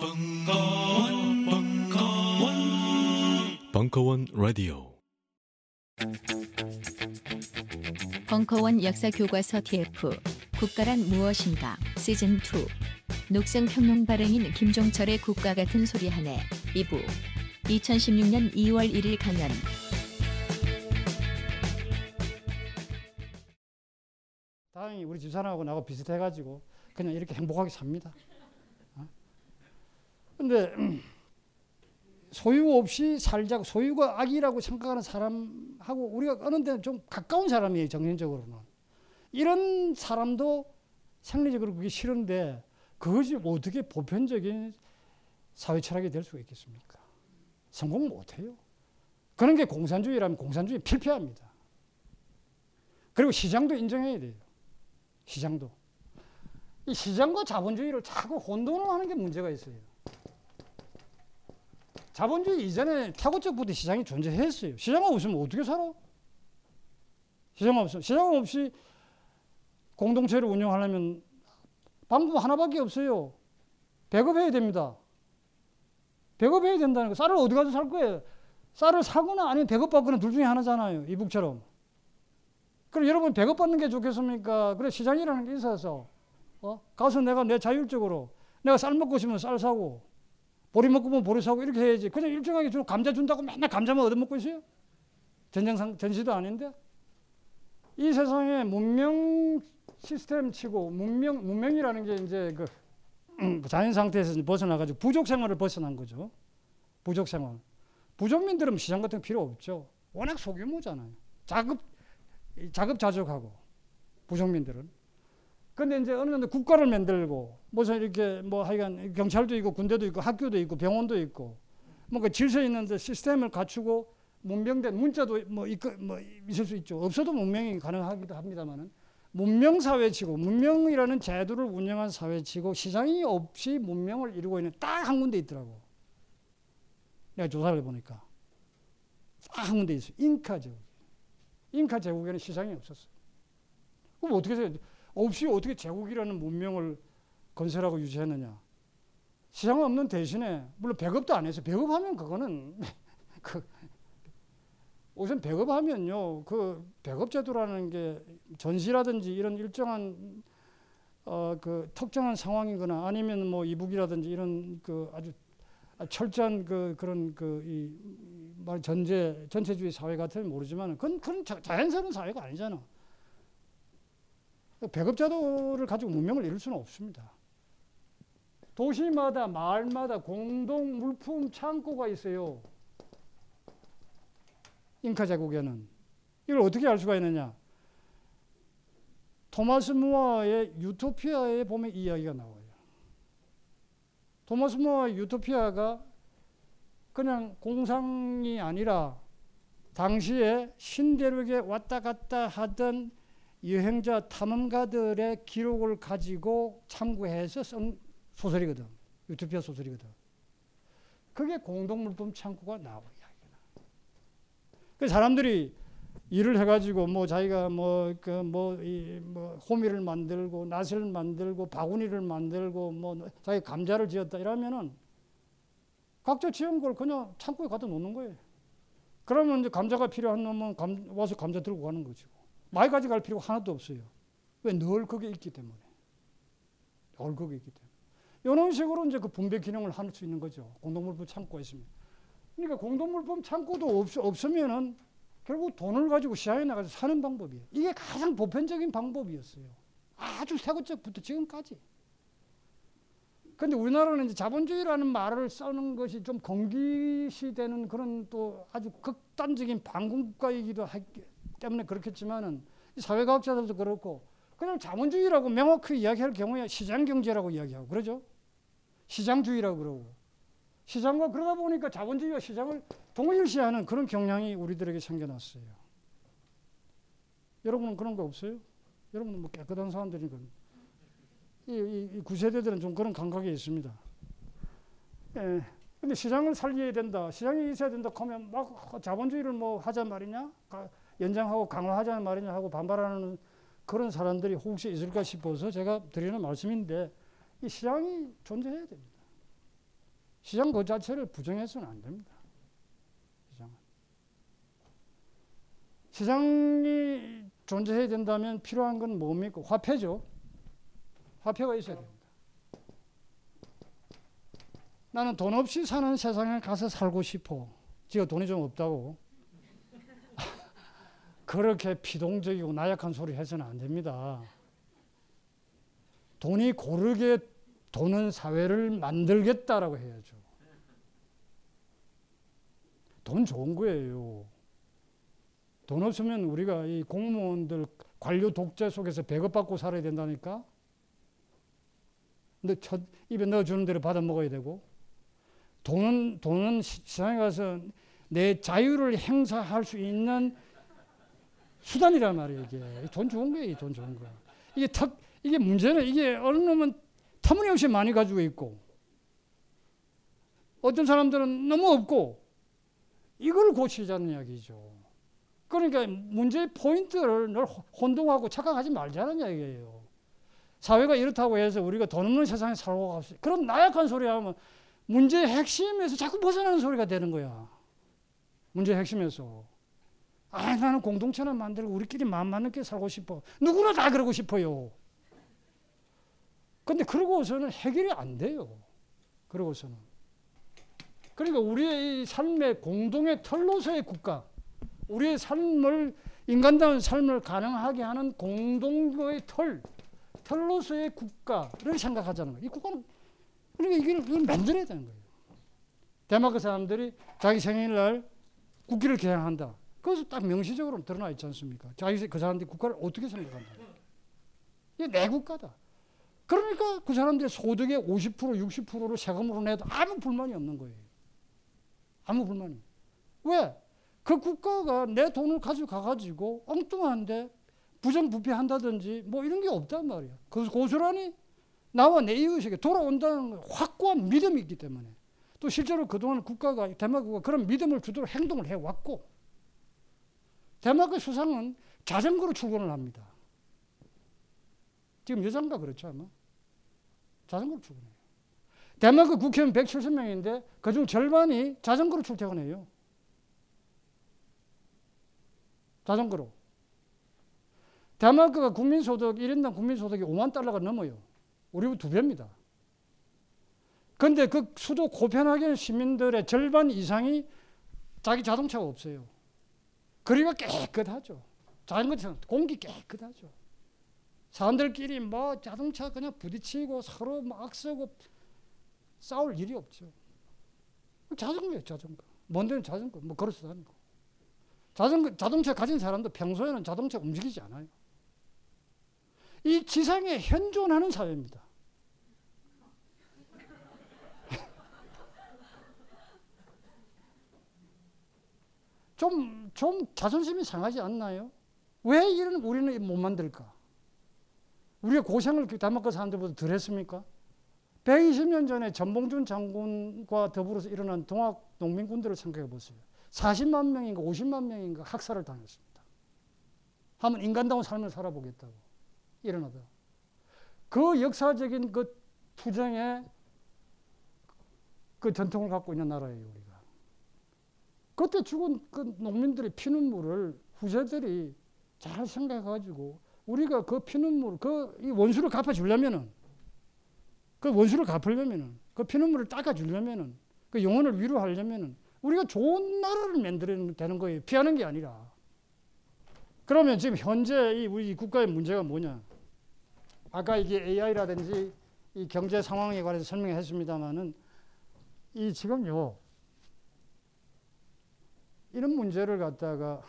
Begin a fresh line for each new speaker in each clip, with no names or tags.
벙커원, 벙커원, 벙커원 라디오.
벙커원 역사 교과서 TF 국가란 무엇인가? 시즌 2 녹색 평론 발행인 김종철의 국가 같은 소리 하네 2부. 2016년 2월 1일 강연.
다행히 우리 집사람하고 나하고 비슷해가지고 그냥 이렇게 행복하게 삽니다. 어? 근데 소유 없이 살자고 소유가 악이라고 생각하는 사람하고 우리가 어느 데는 좀 가까운 사람이에요 정신적으로는 이런 사람도 생리적으로 그게 싫은데 그것이 어떻게 보편적인 사회 철학이 될 수가 있겠습니까? 성공 못해요. 그런 게 공산주의라면 공산주의 필패합니다. 그리고 시장도 인정해야 돼요. 시장도. 이 시장과 자본주의를 자꾸 혼돈을 하는 게 문제가 있어요. 자본주의 이전에 타고적부터 시장이 존재했어요. 시장 없으면 어떻게 살아? 시장 없으면 시장 없이 공동체를 운영하려면 방법 하나밖에 없어요. 배급해야 됩니다. 배급해야 된다는 거. 쌀을 어디 가서 살 거예요? 쌀을 사거나 아니면 배급받거나 둘 중에 하나잖아요. 이북처럼. 그럼 여러분 배급받는 게 좋겠습니까? 그래 시장이라는 게 있어서 어? 가서 내가 내 자율적으로 내가 쌀 먹고 싶으면 쌀 사고 보리 먹고 싶으면 보리 사고 이렇게 해야지. 그냥 일정하게 주 감자 준다고 맨날 감자만 얻어먹고 있어요? 전쟁상 전시도 아닌데 이 세상에 문명 시스템 치고 문명 문명이라는 게 이제 그 자연 상태에서 벗어나가지고 부족 생활을 벗어난 거죠. 부족 생활. 부족민들은 시장 같은 거 필요 없죠. 워낙 소규모잖아요. 자급 자급자족하고 부족민들은. 근데 이제 어느 정도 국가를 만들고 무슨 이렇게 뭐 하여간 경찰도 있고 군대도 있고 학교도 있고 병원도 있고 뭔가 질서 있는데 시스템을 갖추고 문명된 문자도 뭐, 있고, 뭐 있을 수 있죠. 없어도 문명이 가능하기도 합니다만은 문명 사회치고 문명이라는 제도를 운영한 사회치고 시장이 없이 문명을 이루고 있는 딱 한 군데 있더라고. 내가 조사를 해보니까 딱 한 군데 있어. 잉카 제국. 잉카 제국에는 시장이 없었어요. 그럼 어떻게 해서 없이 어떻게 제국이라는 문명을 건설하고 유지했느냐? 시장 없는 대신에 물론 배급도 안 해서 배급하면 그거는 그 우선 배급하면요 그 배급제도라는 게 전시라든지 이런 일정한 어 그 특정한 상황이거나 아니면 뭐 이북이라든지 이런 그 아주 철저한 그 그런 그이말 전제 전체주의 사회 같으면 모르지만 그건 그런 자연스러운 사회가 아니잖아. 배급제도를 가지고 문명을 이룰 수는 없습니다. 도시마다 마을마다 공동 물품 창고가 있어요. 잉카 제국에는 이걸 어떻게 알 수가 있느냐? 토마스 무어의 유토피아에 보면 이 이야기가 나와요. 토마스 무어의 유토피아가 그냥 공상이 아니라 당시에 신대륙에 왔다 갔다 하던 여행자 탐험가들의 기록을 가지고 참고해서 쓴 소설이거든. 유토피아 소설이거든. 그게 공동물품 창고가 나와요. 그 사람들이 일을 해가지고 뭐 자기가 뭐 그뭐 뭐 호미를 만들고 낫을 만들고 바구니를 만들고 뭐 자기 감자를 지었다 이러면은 각자 지은 걸 그냥 창고에 갖다 놓는 거예요. 그러면 이제 감자가 필요한 놈은 감, 와서 감자 들고 가는 거죠. 많이 가져갈 필요가 하나도 없어요. 왜 늘 그게 있기 때문에. 늘 그게 있기 때문에. 이런 식으로 이제 그 분배 기능을 할 수 있는 거죠. 공동물품 창고가 있으면. 그러니까 공동물품 창고도 없, 없으면은 결국 돈을 가지고 시장에 나가서 사는 방법이에요. 이게 가장 보편적인 방법이었어요. 아주 태고적부터 지금까지. 근데 우리나라는 이제 자본주의라는 말을 써는 것이 좀 경기시되는 그런 또 아주 극단적인 반군국가이기도 하기 때문에 그렇겠지만은 사회과학자들도 그렇고 그냥 자본주의라고 명확히 이야기할 경우에 시장경제라고 이야기하고 그러죠. 시장주의라고 그러고 시장과 그러다 보니까 자본주의와 시장을 동일시하는 그런 경향이 우리들에게 생겨났어요. 여러분은 그런 거 없어요? 여러분은 뭐 깨끗한 사람들이니까. 이, 이, 이 구세대들은 좀 그런 감각이 있습니다. 예. 근데 시장을 살려야 된다. 시장이 있어야 된다 하면 막 자본주의를 뭐 하자 말이냐? 연장하고 강화하자는 말이냐 하고 반발하는 그런 사람들이 혹시 있을까 싶어서 제가 드리는 말씀인데 이 시장이 존재해야 됩니다. 시장 그 자체를 부정해서는 안 됩니다. 시장은. 시장이 존재해야 된다면 필요한 건 뭡니까? 화폐죠. 화폐가 있어야 됩니다. 나는 돈 없이 사는 세상에 가서 살고 싶어. 지가 돈이 좀 없다고. 그렇게 피동적이고 나약한 소리 해서는 안 됩니다. 돈이 고르게 도는 사회를 만들겠다라고 해야죠. 돈 좋은 거예요. 돈 없으면 우리가 이 공무원들 관료 독재 속에서 배급받고 살아야 된다니까. 근데 첫 입에 넣어주는 대로 받아 먹어야 되고 돈은 돈은 시장에 가서 내 자유를 행사할 수 있는 수단이란 말이에요. 이게 돈 좋은 거예요. 돈 좋은 거. 이게 턱 이게 문제는 이게 어느 놈은 터무니없이 많이 가지고 있고 어떤 사람들은 너무 없고 이걸 고치자는 이야기죠. 그러니까 문제의 포인트를 늘 혼동하고 착각하지 말자는 이야기예요. 사회가 이렇다고 해서 우리가 돈 없는 세상에 살고 갑시다. 그런 나약한 소리 하면 문제의 핵심에서 자꾸 벗어나는 소리가 되는 거야. 문제의 핵심에서. 아, 나는 공동체나 만들고 우리끼리 마음 맞는 게 살고 싶어. 누구나 다 그러고 싶어요. 근데 그러고서는 해결이 안 돼요. 그러고서는. 그러니까 우리의 이 삶의 공동의 털로서의 국가, 우리의 삶을 인간다운 삶을 가능하게 하는 공동의 털, 털로서의 국가를 생각하자는 거예요. 이 국가는 그러니까 이걸, 이걸 만들어야 되는 거예요. 데마크 사람들이 자기 생일날 국기를 개항한다. 그것은 딱 명시적으로 드러나 있지 않습니까? 자기 그 사람들이 국가를 어떻게 생각한다. 이게 내 국가다. 그러니까 그 사람들의 소득의 50% 60%를 세금으로 내도 아무 불만이 없는 거예요. 아무 불만이. 왜? 그 국가가 내 돈을 가져가 가지고 엉뚱한데 부정부패한다든지 뭐 이런 게 없단 말이야. 그래서 고스란히 나와 내 이웃에게 돌아온다는 확고한 믿음이 있기 때문에 또 실제로 그동안 국가가 데마크가 그런 믿음을 주도록 행동을 해왔고 데마크 수상은 자전거로 출근을 합니다. 지금 여장가 그렇죠 아마 자전거로 출근해요. 데마크 국회의원 170명인데 그중 절반이 자전거로 출퇴근해요. 자전거로. 데마크가 국민소득 1인당 국민소득이 5만 달러가 넘어요. 우리보다 두 배입니다. 그런데 그 수도 코펜하겐 시민들의 절반 이상이 자기 자동차가 없어요. 거리가 깨끗하죠. 자전거처럼 공기 깨끗하죠. 사람들끼리 뭐 자동차 그냥 부딪히고 서로 막 쓰고 싸울 일이 없죠. 자전거예요, 자전거. 먼 데는 자전거, 뭐 걸어서 다니고. 자전거, 자동차 가진 사람도 평소에는 자동차 움직이지 않아요. 이 지상에 현존하는 사회입니다. 좀, 좀 자존심이 상하지 않나요? 왜 이런 우리는 못 만들까? 우리가 고생을 다마크 사람들보다 덜 했습니까? 120년 전에 전봉준 장군과 더불어서 일어난 동학 농민군들을 생각해 보세요. 40만 명인가 50만 명인가 학살을 당했습니다. 한번 인간다운 삶을 살아보겠다고 일어나다. 그 역사적인 그 투쟁의 그 전통을 갖고 있는 나라예요, 우리가. 그때 죽은 그 농민들의 피눈물을 후세들이 잘 생각해가지고 우리가 그 피눈물, 그 원수를 갚아주려면은 그 원수를 갚으려면은 그 피눈물을 닦아주려면은 그 영혼을 위로하려면은 우리가 좋은 나라를 만들어야 되는 거예요. 피하는 게 아니라. 그러면 지금 현재 이 우리 국가의 문제가 뭐냐? 아까 이게 AI라든지 이 경제 상황에 관해서 설명했습니다만은 이 지금요 이런 문제를 갖다가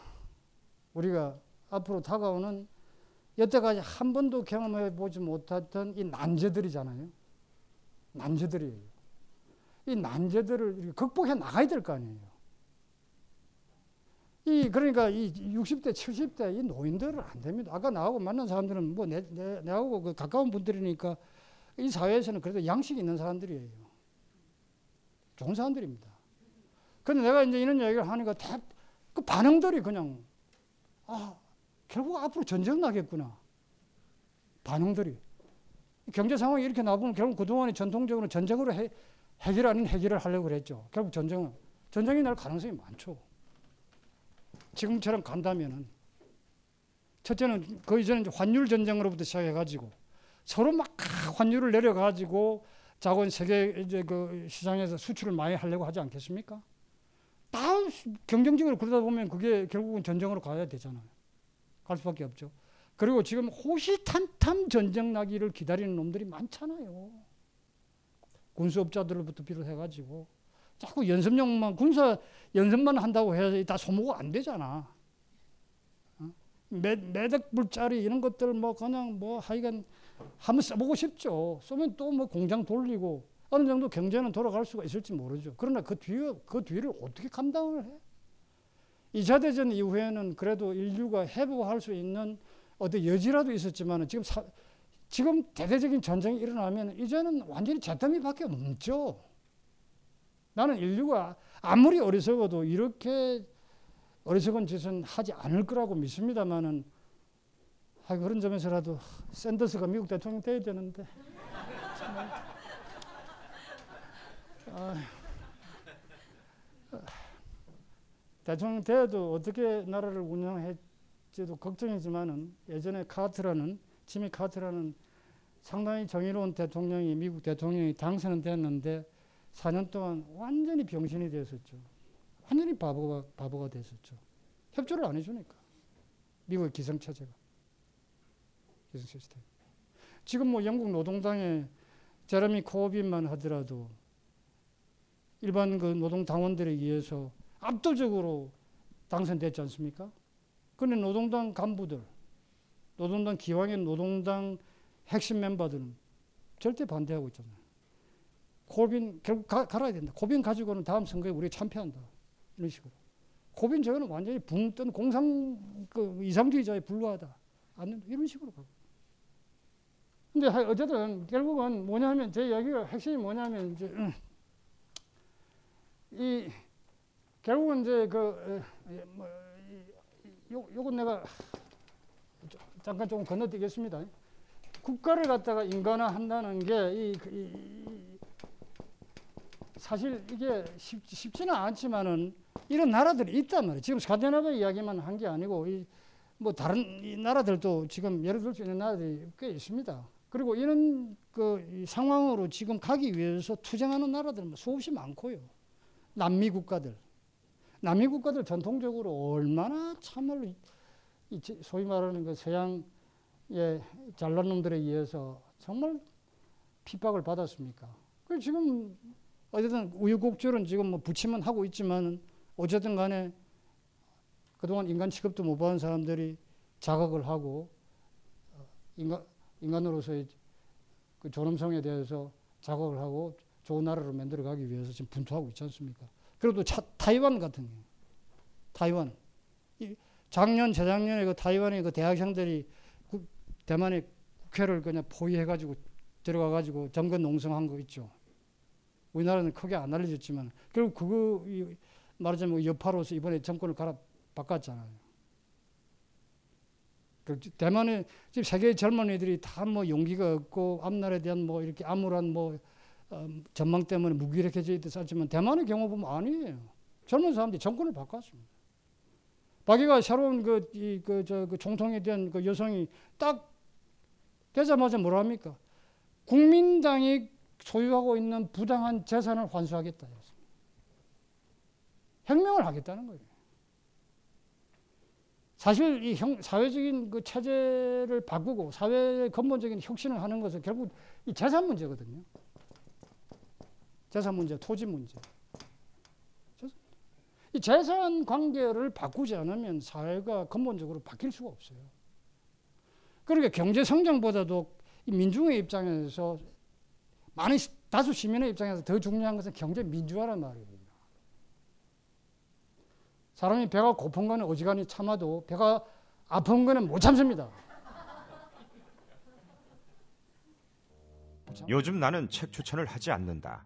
우리가 앞으로 다가오는 여태까지 한 번도 경험해 보지 못했던 이 난제들이잖아요. 난제들이에요. 이 난제들을 극복해 나가야 될 거 아니에요. 이 그러니까 이 60대, 70대 이 노인들은 안 됩니다. 아까 나하고 만난 사람들은 뭐 내, 내, 내하고 그 가까운 분들이니까 이 사회에서는 그래도 양식 있는 사람들이에요. 좋은 사람들입니다. 근데 내가 이제 이런 얘기를 하니까 다 그 반응들이 그냥 아 결국 앞으로 전쟁 나겠구나. 반응들이 경제 상황이 이렇게 나보면 결국 그동안에 전통적으로 전쟁으로 해, 해결 아닌 해결을 하려고 그랬죠. 결국 전쟁은 전쟁이 날 가능성이 많죠. 지금처럼 간다면은 첫째는 그 이전에 환율 전쟁으로부터 시작해가지고 서로 막 환율을 내려가지고 자본 세계 이제 그 시장에서 수출을 많이 하려고 하지 않겠습니까? 다 경쟁적으로 그러다 보면 그게 결국은 전쟁으로 가야 되잖아요. 갈 수밖에 없죠. 그리고 지금 호시탄탄 전쟁 나기를 기다리는 놈들이 많잖아요. 군수업자들부터 비롯해가지고 자꾸 연습용만 군사 연습만 한다고 해서 다 소모가 안 되잖아. 어? 매, 매덕 불짜리 이런 것들 뭐 그냥 뭐 하여간 한번 써보고 싶죠. 쏘면 또 뭐 공장 돌리고 어느 정도 경제는 돌아갈 수가 있을지 모르죠. 그러나 그 뒤에 그 뒤를 어떻게 감당을 해? 2차 대전 이후에는 그래도 인류가 회복할 수 있는 어떤 여지라도 있었지만 지금 사, 지금 대대적인 전쟁이 일어나면 이제는 완전히 잿더미밖에 없죠. 나는 인류가 아무리 어리석어도 이렇게 어리석은 짓은 하지 않을 거라고 믿습니다만은 아, 그런 점에서라도 샌더스가 미국 대통령 돼야 되는데. 아, 대통령 돼도 어떻게 나라를 운영할지도 걱정이지만은 예전에 카트라는 지미 카트라는 상당히 정의로운 대통령이 미국 대통령이 당선은 됐는데 4년 동안 완전히 병신이 됐었죠. 완전히 바보가 바보가 됐었죠. 협조를 안 해주니까 미국의 기성체제가. 기술 시스템. 지금 뭐 영국 노동당의 제레미 코빈만 하더라도 일반 그 노동 당원들에 의해서 압도적으로 당선됐지 않습니까? 그런데 노동당 간부들, 노동당 기왕의 노동당 핵심 멤버들은 절대 반대하고 있잖아요. 코빈 결국 가, 갈아야 된다. 코빈 가지고는 다음 선거에 우리 참패한다. 이런 식으로. 코빈 저거는 완전히 붕 뜬 공상 그 이상주의자에 불과하다. 않는 이런 식으로 가고. 근데 어쨌든 결국은 뭐냐면 제 이야기가 핵심이 뭐냐면 이제 음, 이 결국은 이제 그 뭐, 요, 요건 내가 잠깐 조금 건너뛰겠습니다. 국가를 갖다가 인간화 한다는 게 이, 이, 사실 이게 쉽, 쉽지는 않지만은 이런 나라들이 있단 말이에요. 지금 스칸디나비아 이야기만 한 게 아니고 이, 뭐 다른 나라들도 지금 예를 들 수 있는 나라들이 꽤 있습니다. 그리고 이런 그 상황으로 지금 가기 위해서 투쟁하는 나라들은 뭐 수없이 많고요. 남미 국가들. 남미 국가들 전통적으로 얼마나 참을 소위 말하는 그 서양의 잘난 놈들에 의해서 정말 핍박을 받았습니까? 그 지금 어쨌든 우유곡절은 지금 뭐 부침은 하고 있지만 어쨌든 간에 그동안 인간 취급도 못 받은 사람들이 자각을 하고 어, 인간 인간으로서의 그 존엄성에 대해서 작업을 하고 좋은 나라로 만들어 가기 위해서 지금 분투하고 있지 않습니까? 그래도 차, 타이완 같은 경우, 타이완. 작년, 재작년에 그 타이완의 그 대학생들이 그 대만의 국회를 그냥 포위해가지고 들어가가지고 정권 농성한 거 있죠. 우리나라는 크게 안 알려졌지만 결국 그거 말하자면 여파로서 이번에 정권을 갈아 바꿨잖아요. 그 대만의 지금 세계 젊은이들이 다 뭐 용기가 없고 앞날에 대한 뭐 이렇게 암울한 뭐 어, 전망 때문에 무기력해져 있었지만 대만의 경우 보면 아니에요. 젊은 사람들이 정권을 바꿨습니다. 박이가 새로운 그, 이, 그, 저, 그 총통에 대한 그 여성이 딱 되자마자 뭐라 합니까? 국민당이 소유하고 있는 부당한 재산을 환수하겠다. 혁명을 하겠다는 거예요. 사실 이 형, 사회적인 그 체제를 바꾸고 사회의 근본적인 혁신을 하는 것은 결국 이 재산 문제거든요. 재산 문제, 토지 문제. 이 재산 관계를 바꾸지 않으면 사회가 근본적으로 바뀔 수가 없어요. 그러니까 경제 성장보다도 민중의 입장에서 많은 다수 시민의 입장에서 더 중요한 것은 경제 민주화란 말이에요. 사람이 배가 고픈 거는 어지간히 참아도 배가 아픈 거는 못 참습니다.
요즘 나는 책 추천을 하지 않는다.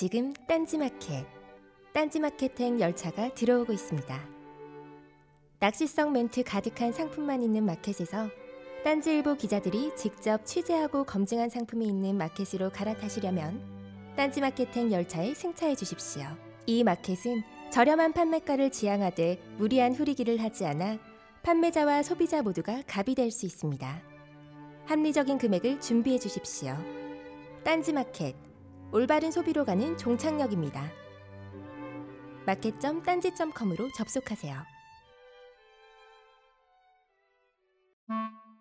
지금 딴지마켓, 딴지마켓행 열차가 들어오고 있습니다. 낚시성 멘트 가득한 상품만 있는 마켓에서 딴지일보 기자들이 직접 취재하고 검증한 상품이 있는 마켓으로 갈아타시려면 딴지마켓행 열차에 승차해 주십시오. 이 마켓은 저렴한 판매가를 지향하되 무리한 후리기를 하지 않아 판매자와 소비자 모두가 갑이 될 수 있습니다. 합리적인 금액을 준비해 주십시오. 딴지마켓 올바른 소비로 가는 종착역입니다. 마켓점 딴지점컴으로 접속하세요.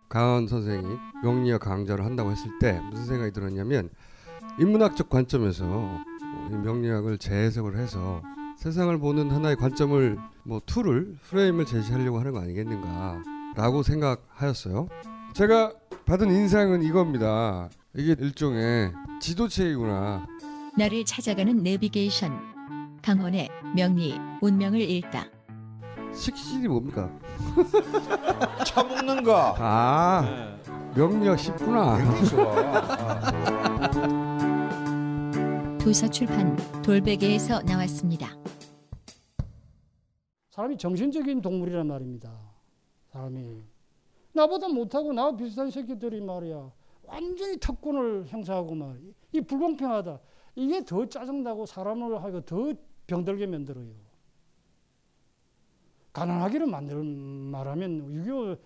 강헌 선생이 명리학 강좌를 한다고 했을 때 무슨 생각이 들었냐면 인문학적 관점에서 이 명리학을 재해석을 해서 세상을 보는 하나의 관점을 뭐 툴을 프레임을 제시하려고 하는 거 아니겠는가라고 생각하였어요. 제가 받은 인상은 이겁니다. 이게 일종의 지도체이구나.
나를 찾아가는 내비게이션. 강원의 명리 운명을 읽다.
식신이 뭡니까?
차 먹는 거.
아
네.
명리학 쉽구나.
좋아. 아.
도서 출판 돌베개에서 나왔습니다.
사람이 정신적인 동물이란 말입니다. 사람이 나보다 못하고 나와 비슷한 새끼들이 말이야 완전히 특권을 행사하고 말이 불공평하다. 이게 더 짜증나고 사람을 하고 더 병들게 만들어요. 가난하기를 만드는 말하면 6.25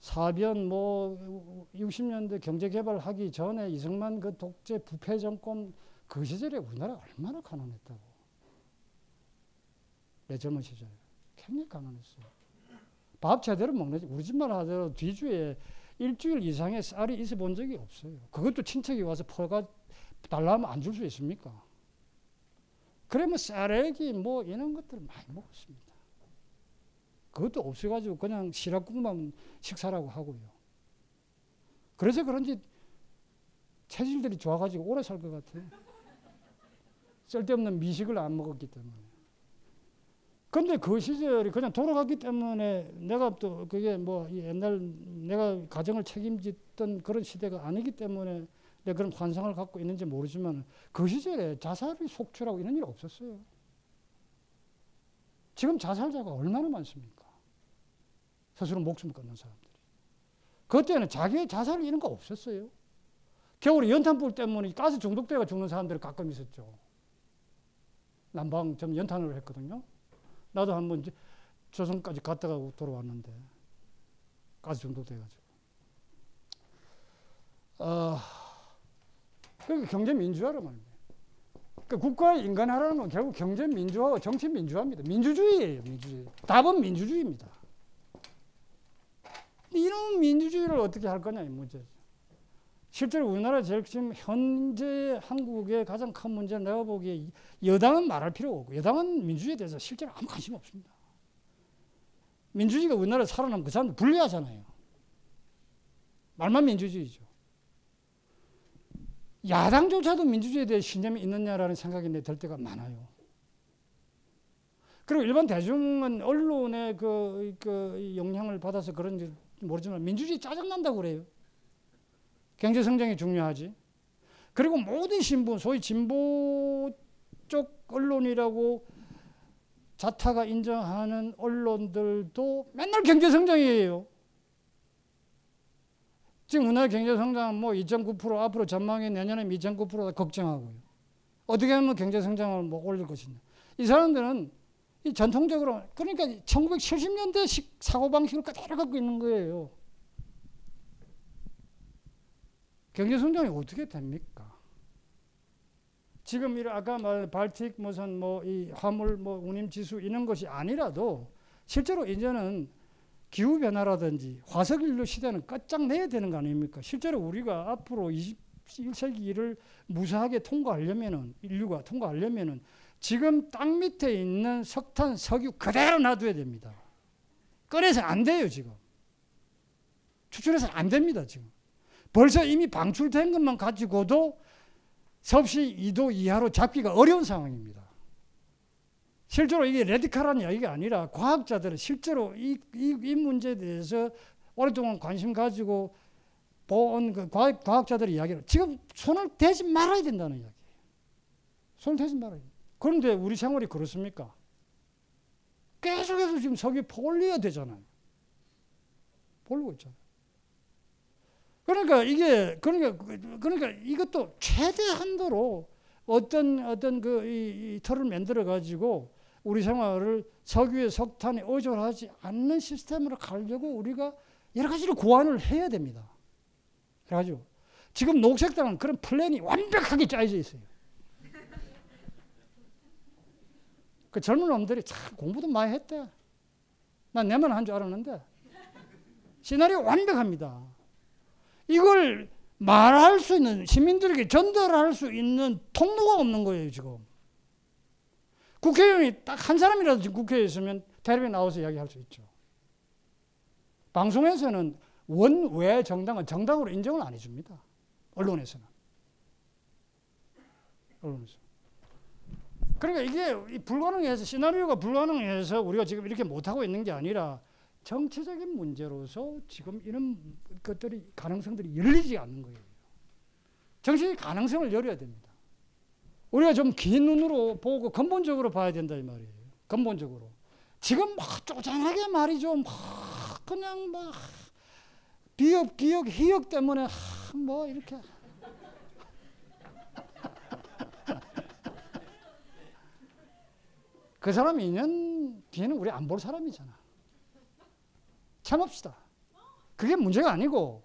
사변 뭐 60년대 경제 개발하기 전에 이승만 그 독재 부패 정권 그 시절에 우리나라 얼마나 가난했다고. 내 젊은 시절에 굉장히 가난했어요. 밥 제대로 먹는 우리 집만 하더라도 뒤주에 일주일 이상의 쌀이 있어 본 적이 없어요. 그것도 친척이 와서 퍼가 달라면 안 줄 수 있습니까? 그러면 쌀액이 뭐 이런 것들 많이 먹었습니다. 그것도 없어가지고 그냥 시락국만 식사라고 하고요. 그래서 그런지 체질들이 좋아가지고 오래 살 것 같아요. 쓸데없는 미식을 안 먹었기 때문에. 근데 그 시절이 그냥 돌아갔기 때문에 내가 또 그게 뭐 옛날 내가 가정을 책임졌던 그런 시대가 아니기 때문에 내가 그런 환상을 갖고 있는지 모르지만 그 시절에 자살이 속출하고 이런 일 없었어요. 지금 자살자가 얼마나 많습니까? 스스로 목숨을 끊는 사람들이. 그때는 자기의 자살 이런 거 없었어요. 겨울에 연탄불 때문에 가스 중독돼가 죽는 사람들이 가끔 있었죠. 난방 좀 연탄으로 했거든요. 나도 한번 조선까지 갔다가 돌아왔는데 가스 중독돼가지고. 어, 그 경제 민주화란 말이에요. 그러니까 국가의 인간화라는 건 결국 경제 민주화와 정치 민주화입니다. 민주주의예요, 민주주의. 답은 민주주의입니다. 이런 민주주의를 어떻게 할 거냐 이 문제죠. 실제로 우리나라 제일 지금 현재 한국의 가장 큰 문제는 내가 보기에 여당은 말할 필요가 없고 여당은 민주주의에 대해서 실제로 아무 관심 없습니다. 민주주의가 우리나라에 살아남고 그 사람들 불리하잖아요. 말만 민주주의죠. 야당조차도 민주주의에 대해 신념이 있느냐라는 생각이 들 때가 많아요. 그리고 일반 대중은 언론의 그, 그 영향을 받아서 그런지 모르지만 민주주의 짜증난다고 그래요. 경제 성장이 중요하지. 그리고 모든 신분, 소위 진보 쪽 언론이라고 자타가 인정하는 언론들도 맨날 경제 성장이에요. 지금 우리나라 경제 성장 뭐2.9% 앞으로 전망이 내년에 2.9% 걱정하고요. 어떻게 하면 경제 성장을 뭐 올릴 것이냐. 이 사람들은 이 전통적으로 그러니까 1970년대식 사고 방식을 그대로 갖고 있는 거예요. 경제 성장이 어떻게 됩니까? 지금 이 아까 말 발틱 무슨 뭐 이 화물 뭐 운임 지수 이런 것이 아니라도 실제로 이제는 기후 변화라든지 화석 인류 시대는 끝장내야 되는 거 아닙니까? 실제로 우리가 앞으로 21세기를 무사하게 통과하려면은 인류가 통과하려면은 지금 땅 밑에 있는 석탄, 석유 그대로 놔둬야 됩니다. 꺼내서 안 돼요, 지금. 추출해서 안 됩니다, 지금. 벌써 이미 방출된 것만 가지고도 섭씨 2도 이하로 잡기가 어려운 상황입니다. 실제로 이게 레디칼한 이야기가 아니라 과학자들은 실제로 이, 이, 이 문제에 대해서 오랫동안 관심 가지고 본그 과학, 과학자들의 이야기를 지금 손을 대지 말아야 된다는 이야기예요. 손을 대지 말아야 돼요. 그런데 우리 생활이 그렇습니까? 계속해서 지금 석유 올려야 되잖아요. 올리고 있잖아요. 그러니까 이게 그러니까 그러니까 이것도 최대 한도로 어떤 어떤 그 이, 이 틀을 만들어 가지고 우리 생활을 석유에 석탄에 의존하지 않는 시스템으로 가려고 우리가 여러 가지를 고안을 해야 됩니다. 가지 지금 녹색당은 그런 플랜이 완벽하게 짜여져 있어요. 그 젊은 놈들이 참 공부도 많이 했대. 난 내만 한 줄 알았는데 시나리오 완벽합니다. 이걸 말할 수 있는 시민들에게 전달할 수 있는 통로가 없는 거예요 지금. 국회의원이 딱 한 사람이라도 국회에 있으면 텔레비에 나와서 이야기할 수 있죠. 방송에서는 원외 정당은 정당으로 인정을 안 해줍니다. 언론에서는. 언론에서. 그러니까 이게 불가능해서 시나리오가 불가능해서 우리가 지금 이렇게 못하고 있는 게 아니라 정치적인 문제로서 지금 이런 것들이 가능성들이 열리지 않는 거예요. 정치적 가능성을 열어야 됩니다. 우리가 좀 긴 눈으로 보고 근본적으로 봐야 된다 이 말이에요. 근본적으로. 지금 막 쪼잔하게 말이죠. 막 그냥 막 비역, 기역, 희역 때문에 뭐 이렇게 그 사람이 2년 뒤에는 우리 안 볼 사람이잖아. 참읍시다. 그게 문제가 아니고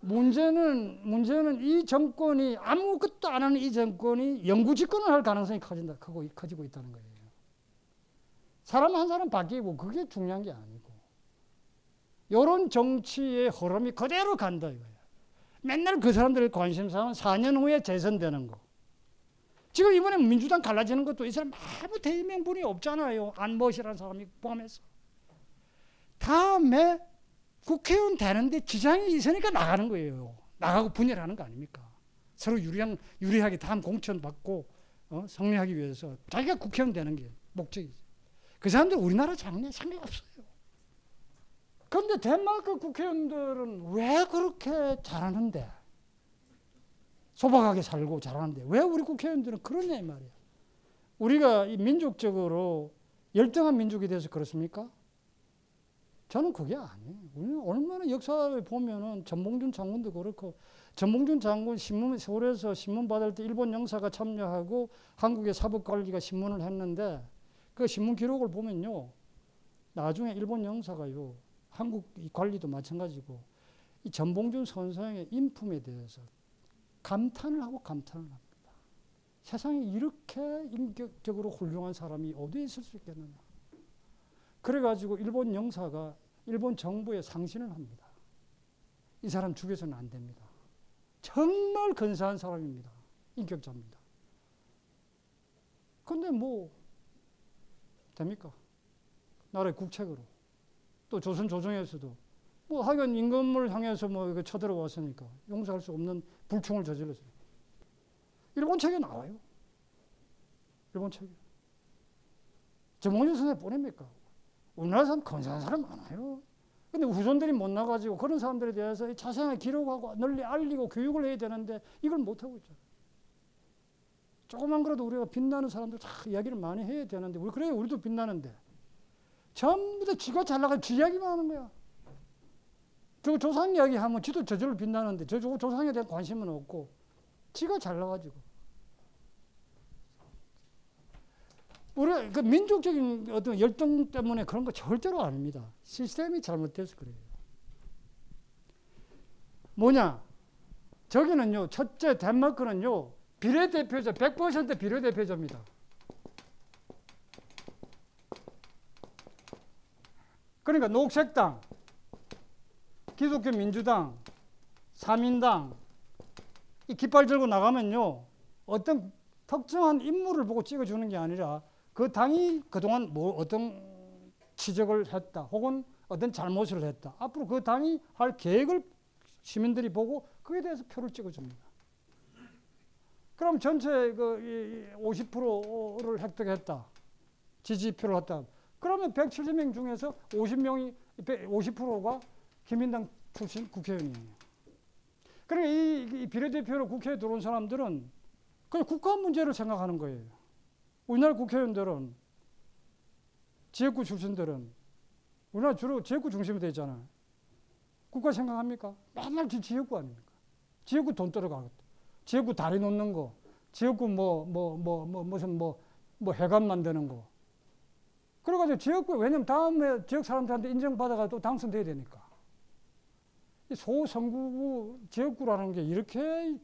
문제는 문제는 이 정권이 아무것도 안 하는 이 정권이 영구 집권을 할 가능성이 커진다 크고 커지고 있다는 거예요. 사람 한 사람 바뀌고 그게 중요한 게 아니고 이런 정치의 흐름이 그대로 간다 이거예요. 맨날 그 사람들의 관심사는 4년 후에 재선되는 거. 지금 이번에 민주당 갈라지는 것도 이 사람 아무 대의명분이 없잖아요. 안멋이라는 사람이 포함해서. 다음에 국회의원 되는데 지장이 있으니까 나가는 거예요. 나가고 분열하는 거 아닙니까? 서로 유리한, 유리하게 다음 공천 받고 어? 승리하기 위해서 자기가 국회의원 되는 게 목적이지. 그 사람들 우리나라 장래 상관없어요. 그런데 덴마크 국회의원들은 왜 그렇게 잘하는데? 소박하게 살고 잘하는데 왜 우리 국회의원들은 그러냐 이 말이야. 우리가 민족적으로 열등한 민족이 돼서 그렇습니까? 저는 그게 아니에요. 우리는 얼마나 역사를 보면은 전봉준 장군도 그렇고 전봉준 장군 신문 서울에서 신문 받을 때 일본 영사가 참여하고 한국의 사법관리가 신문을 했는데 그 신문 기록을 보면요. 나중에 일본 영사가요. 한국 관리도 마찬가지고 이 전봉준 선생의 인품에 대해서 감탄을 하고 감탄을 합니다. 세상에 이렇게 인격적으로 훌륭한 사람이 어디에 있을 수 있겠느냐. 그래가지고 일본 영사가 일본 정부에 상신을 합니다. 이 사람 죽여서는 안 됩니다. 정말 근사한 사람입니다. 인격자입니다. 근데 뭐, 됩니까? 나라의 국책으로. 또 조선 조정에서도 뭐 하여간 임금을 향해서 뭐 쳐들어왔으니까 용서할 수 없는 불충을 저질렀어요. 일본 책에 나와요. 일본 책에. 정몽준 선생 보냅니까? 우리나라 사람 건사한 사람 많아요. 근데 후손들이 못 나가지고 그런 사람들에 대해서 자세하게 기록하고 널리 알리고 교육을 해야 되는데 이걸 못하고 있잖아요. 조금만 그래도 우리가 빛나는 사람들 다 이야기를 많이 해야 되는데 우리 그래 우리도 빛나는데 전부 다 지가 잘 나가 지 이야기만 하는 거야. 저 조상 이야기 하면 지도 저절로 빛나는데 저 조상에 대한 관심은 없고 지가 잘 나가지고 우리 그 민족적인 어떤 열등 때문에 그런 거 절대로 아닙니다. 시스템이 잘못돼서 그래요. 뭐냐? 저기는요, 첫째 덴마크는요, 비례대표제 100% 비례대표제입니다. 그러니까 녹색당, 기독교 민주당, 사민당 이 깃발 들고 나가면요 어떤 특정한 인물을 보고 찍어주는 게 아니라 그 당이 그동안 뭐 어떤 지적을 했다 혹은 어떤 잘못을 했다 앞으로 그 당이 할 계획을 시민들이 보고 그에 대해서 표를 찍어줍니다. 그럼 전체 그 50%를 획득했다 지지표를 했다 그러면 170명 중에서 50명이 50%가 김민당 출신 국회의원이에요. 그러니까 이, 이 비례대표로 국회에 들어온 사람들은 그냥 국가 문제를 생각하는 거예요. 우리나라 국회의원들은 지역구 출신들은 우리나라 주로 지역구 중심이 되어 있잖아요. 국가 생각합니까? 맨날 지역구 아닙니까? 지역구 돈 떨어가고 지역구 다리 놓는 거, 지역구 뭐 뭐 뭐 뭐 무슨 뭐 뭐 해관 만드는 거. 그래가지고 지역구 왜냐면 다음에 지역 사람들한테 인정받아가 또 당선돼야 되니까. 이 소선구구 지역구라는 게 이렇게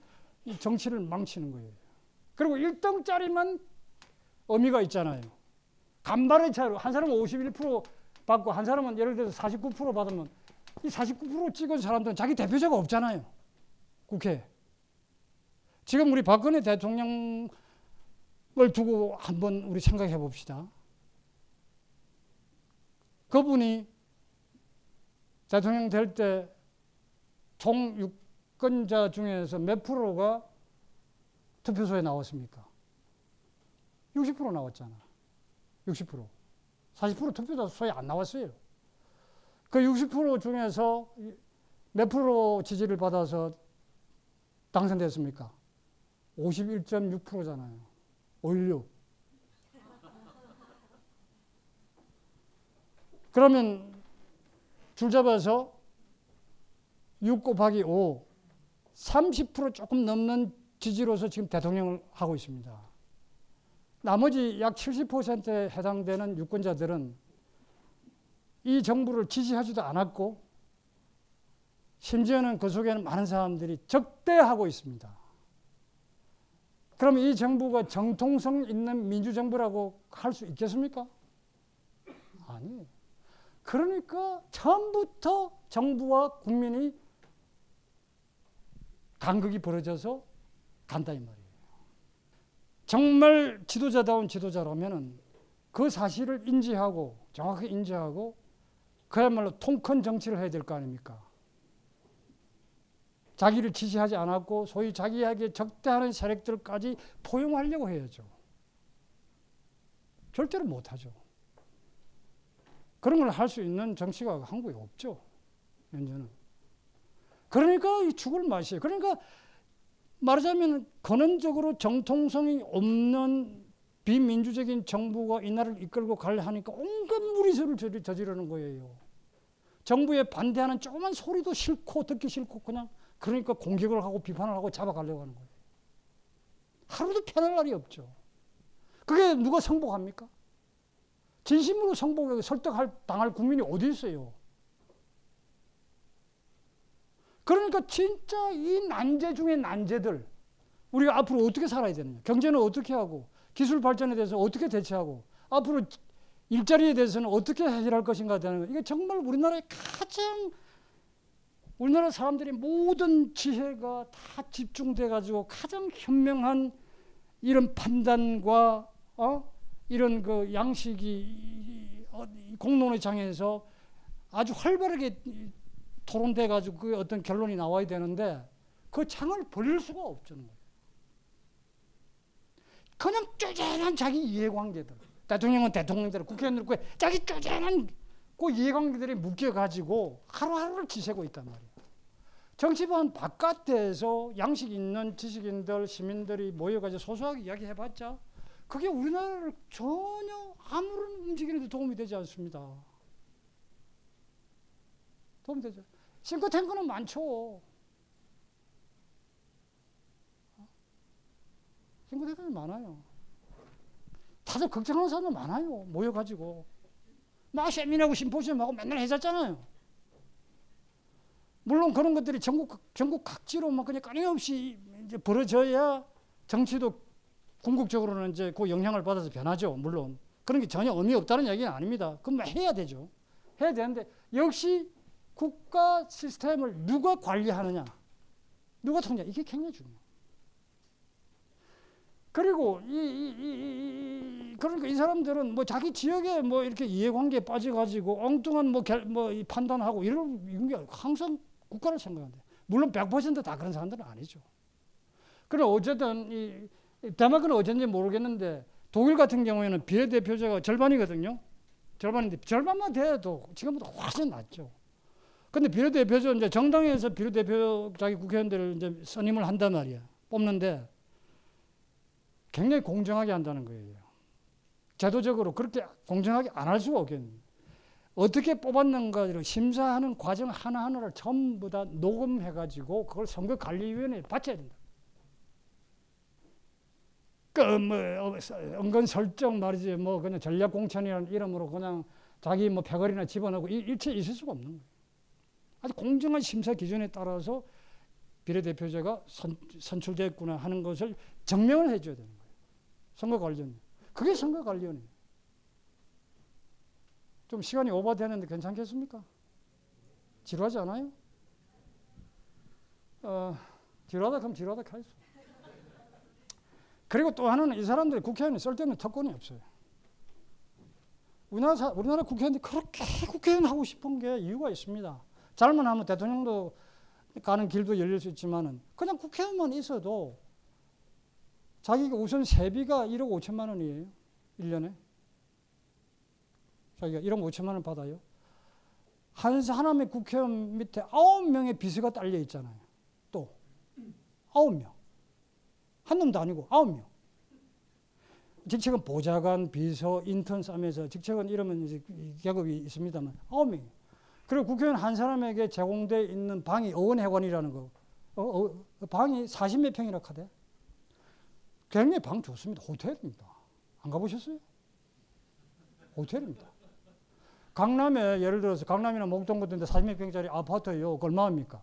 이 정치를 망치는 거예요. 그리고 1등짜리만 의미가 있잖아요. 간발의 차이로 한 사람은 51% 받고 한 사람은 예를 들어서 49% 받으면 이 49% 찍은 사람들은 자기 대표자가 없잖아요. 국회. 지금 우리 박근혜 대통령을 두고 한번 우리 생각해 봅시다. 그분이 대통령 될 때 총 유권자 중에서 몇 프로가 투표소에 나왔습니까? 60% 나왔잖아. 60%. 40% 투표소에 안 나왔어요. 그 60% 중에서 몇 프로 지지를 받아서 당선됐습니까? 51.6%잖아요. 516. 그러면 줄 잡아서 6 곱하기 5, 30% 조금 넘는 지지로서 지금 대통령을 하고 있습니다. 나머지 약 70%에 해당되는 유권자들은 이 정부를 지지하지도 않았고 심지어는 그 속에는 많은 사람들이 적대하고 있습니다. 그럼 이 정부가 정통성 있는 민주정부라고 할 수 있겠습니까? 아니에요. 그러니까 처음부터 정부와 국민이 간극이 벌어져서 간다 이 말이에요. 정말 지도자다운 지도자라면은 그 사실을 인지하고 정확히 인지하고 그야말로 통큰 정치를 해야 될 거 아닙니까? 자기를 지지하지 않았고 소위 자기에게 적대하는 세력들까지 포용하려고 해야죠. 절대로 못하죠. 그런 걸 할 수 있는 정치가 한국에 없죠. 현재는. 그러니까 이 죽을 맛이에요. 그러니까 말하자면 근원적으로 정통성이 없는 비민주적인 정부가 이 나라를 이끌고 가려 하니까 온갖 무리수를 저지르는 거예요. 정부에 반대하는 조그만 소리도 싫고 듣기 싫고 그냥 그러니까 공격을 하고 비판을 하고 잡아가려고 하는 거예요. 하루도 편할 날이 없죠. 그게 누가 성복합니까? 진심으로 성복에 설득할 당할 국민이 어디 있어요? 그러니까 진짜 이 난제 중에 난제들 우리가 앞으로 어떻게 살아야 되느냐? 경제는 어떻게 하고 기술 발전에 대해서 어떻게 대처하고 앞으로 일자리에 대해서는 어떻게 해결할 것인가 되는 거. 이게 정말 우리나라의 가장 우리나라 사람들의 모든 지혜가 다 집중돼 가지고 가장 현명한 이런 판단과 어? 이런 그 양식이 공론의 장에서 아주 활발하게 토론돼 가지고 그 어떤 결론이 나와야 되는데 그 창을 벌릴 수가 없잖아요. 그냥 쪼잔한 자기 이해관계들. 대통령은 대통령대로 국회의원들 그 자기 쪼잔한 그 이해관계들이 묶여가지고 하루하루를 지새고 있단 말이에요. 정치반 바깥에서 양식 있는 지식인들, 시민들이 모여가지고 소소하게 이야기해봤자 그게 우리나라를 전혀 아무런 움직이는 데 도움이 되지 않습니다. 도움이 되죠. 싱크탱크는 많죠. 싱크탱크는 많아요. 다들 걱정하는 사람 많아요. 모여가지고. 막 세미나하고 심포지엄하고 맨날 해졌잖아요. 물론 그런 것들이 전국, 전국 각지로 막 그냥 끊임없이 이제 벌어져야 정치도 궁극적으로는 이제 그 영향을 받아서 변하죠. 물론 그런 게 전혀 의미 없다는 얘기는 아닙니다. 그럼 해야 되죠. 해야 되는데 역시 국가 시스템을 누가 관리하느냐, 누가 통제 이게 굉장히 중요해요. 그리고 이, 이, 이, 이, 그러니까 이 사람들은 뭐 자기 지역에 뭐 이렇게 이해관계에 빠져가지고 엉뚱한 뭐, 결, 뭐 판단하고 이런 게 항상 국가를 생각한대. 물론 100%다 그런 사람들은 아니죠. 그래 어쨌든 이 데마크는 어쩐지 모르겠는데 독일 같은 경우에는 비례대표제가 절반이거든요. 절반인데 절반만 돼도 지금보다 훨씬 낫죠. 근데 비례대표제 이제 정당에서 비례대표 자기 국회의원들을 이제 선임을 한단 말이야. 뽑는데 굉장히 공정하게 한다는 거예요. 제도적으로 그렇게 공정하게 안 할 수가 없겠네. 어떻게 뽑았는가를 심사하는 과정 하나하나를 전부 다 녹음해가지고 그걸 선거관리위원회에 바쳐야 된다. 그 뭐 은근 설정 말이지 뭐 그냥 전략공천이라는 이름으로 그냥 자기 뭐 패거리나 집어넣고 일체 있을 수가 없는 거예요. 아주 공정한 심사 기준에 따라서 비례대표제가 선, 선출됐구나 하는 것을 증명을 해줘야 되는 거예요. 선거관리원. 그게 선거관리원이에요. 좀 시간이 오버되는데 괜찮겠습니까? 지루하지 않아요? 어, 지루하다 그럼 지루하다 하겠어. 그리고 또 하나는 이 사람들이 국회의원이 쓸데없는 특권이 없어요. 우리나라, 사, 우리나라 국회의원들이 그렇게 국회의원 하고 싶은 게 이유가 있습니다. 잘못하면 대통령도 가는 길도 열릴 수 있지만은 그냥 국회의원만 있어도 자기가 우선 세비가 1억 5천만 원이에요. 1년에. 자기가 1억 5천만 원 받아요. 한 사람의 국회의원 밑에 9명의 비서가 딸려 있잖아요. 또 9명. 한 놈도 아니고 9명. 직책은 보좌관, 비서, 인턴 싸면서 직책은 이러면 이제 계급이 있습니다만 9명. 그리고 국회의원 한 사람에게 제공되어 있는 방이 어원회관이라는 거. 어, 어, 방이 40몇 평이라 카대. 굉장히 방 좋습니다. 호텔입니다. 안 가보셨어요? 호텔입니다. 강남에 예를 들어서 강남이나 목동 같은 데 40몇 평짜리 아파트요. 그 얼마입니까?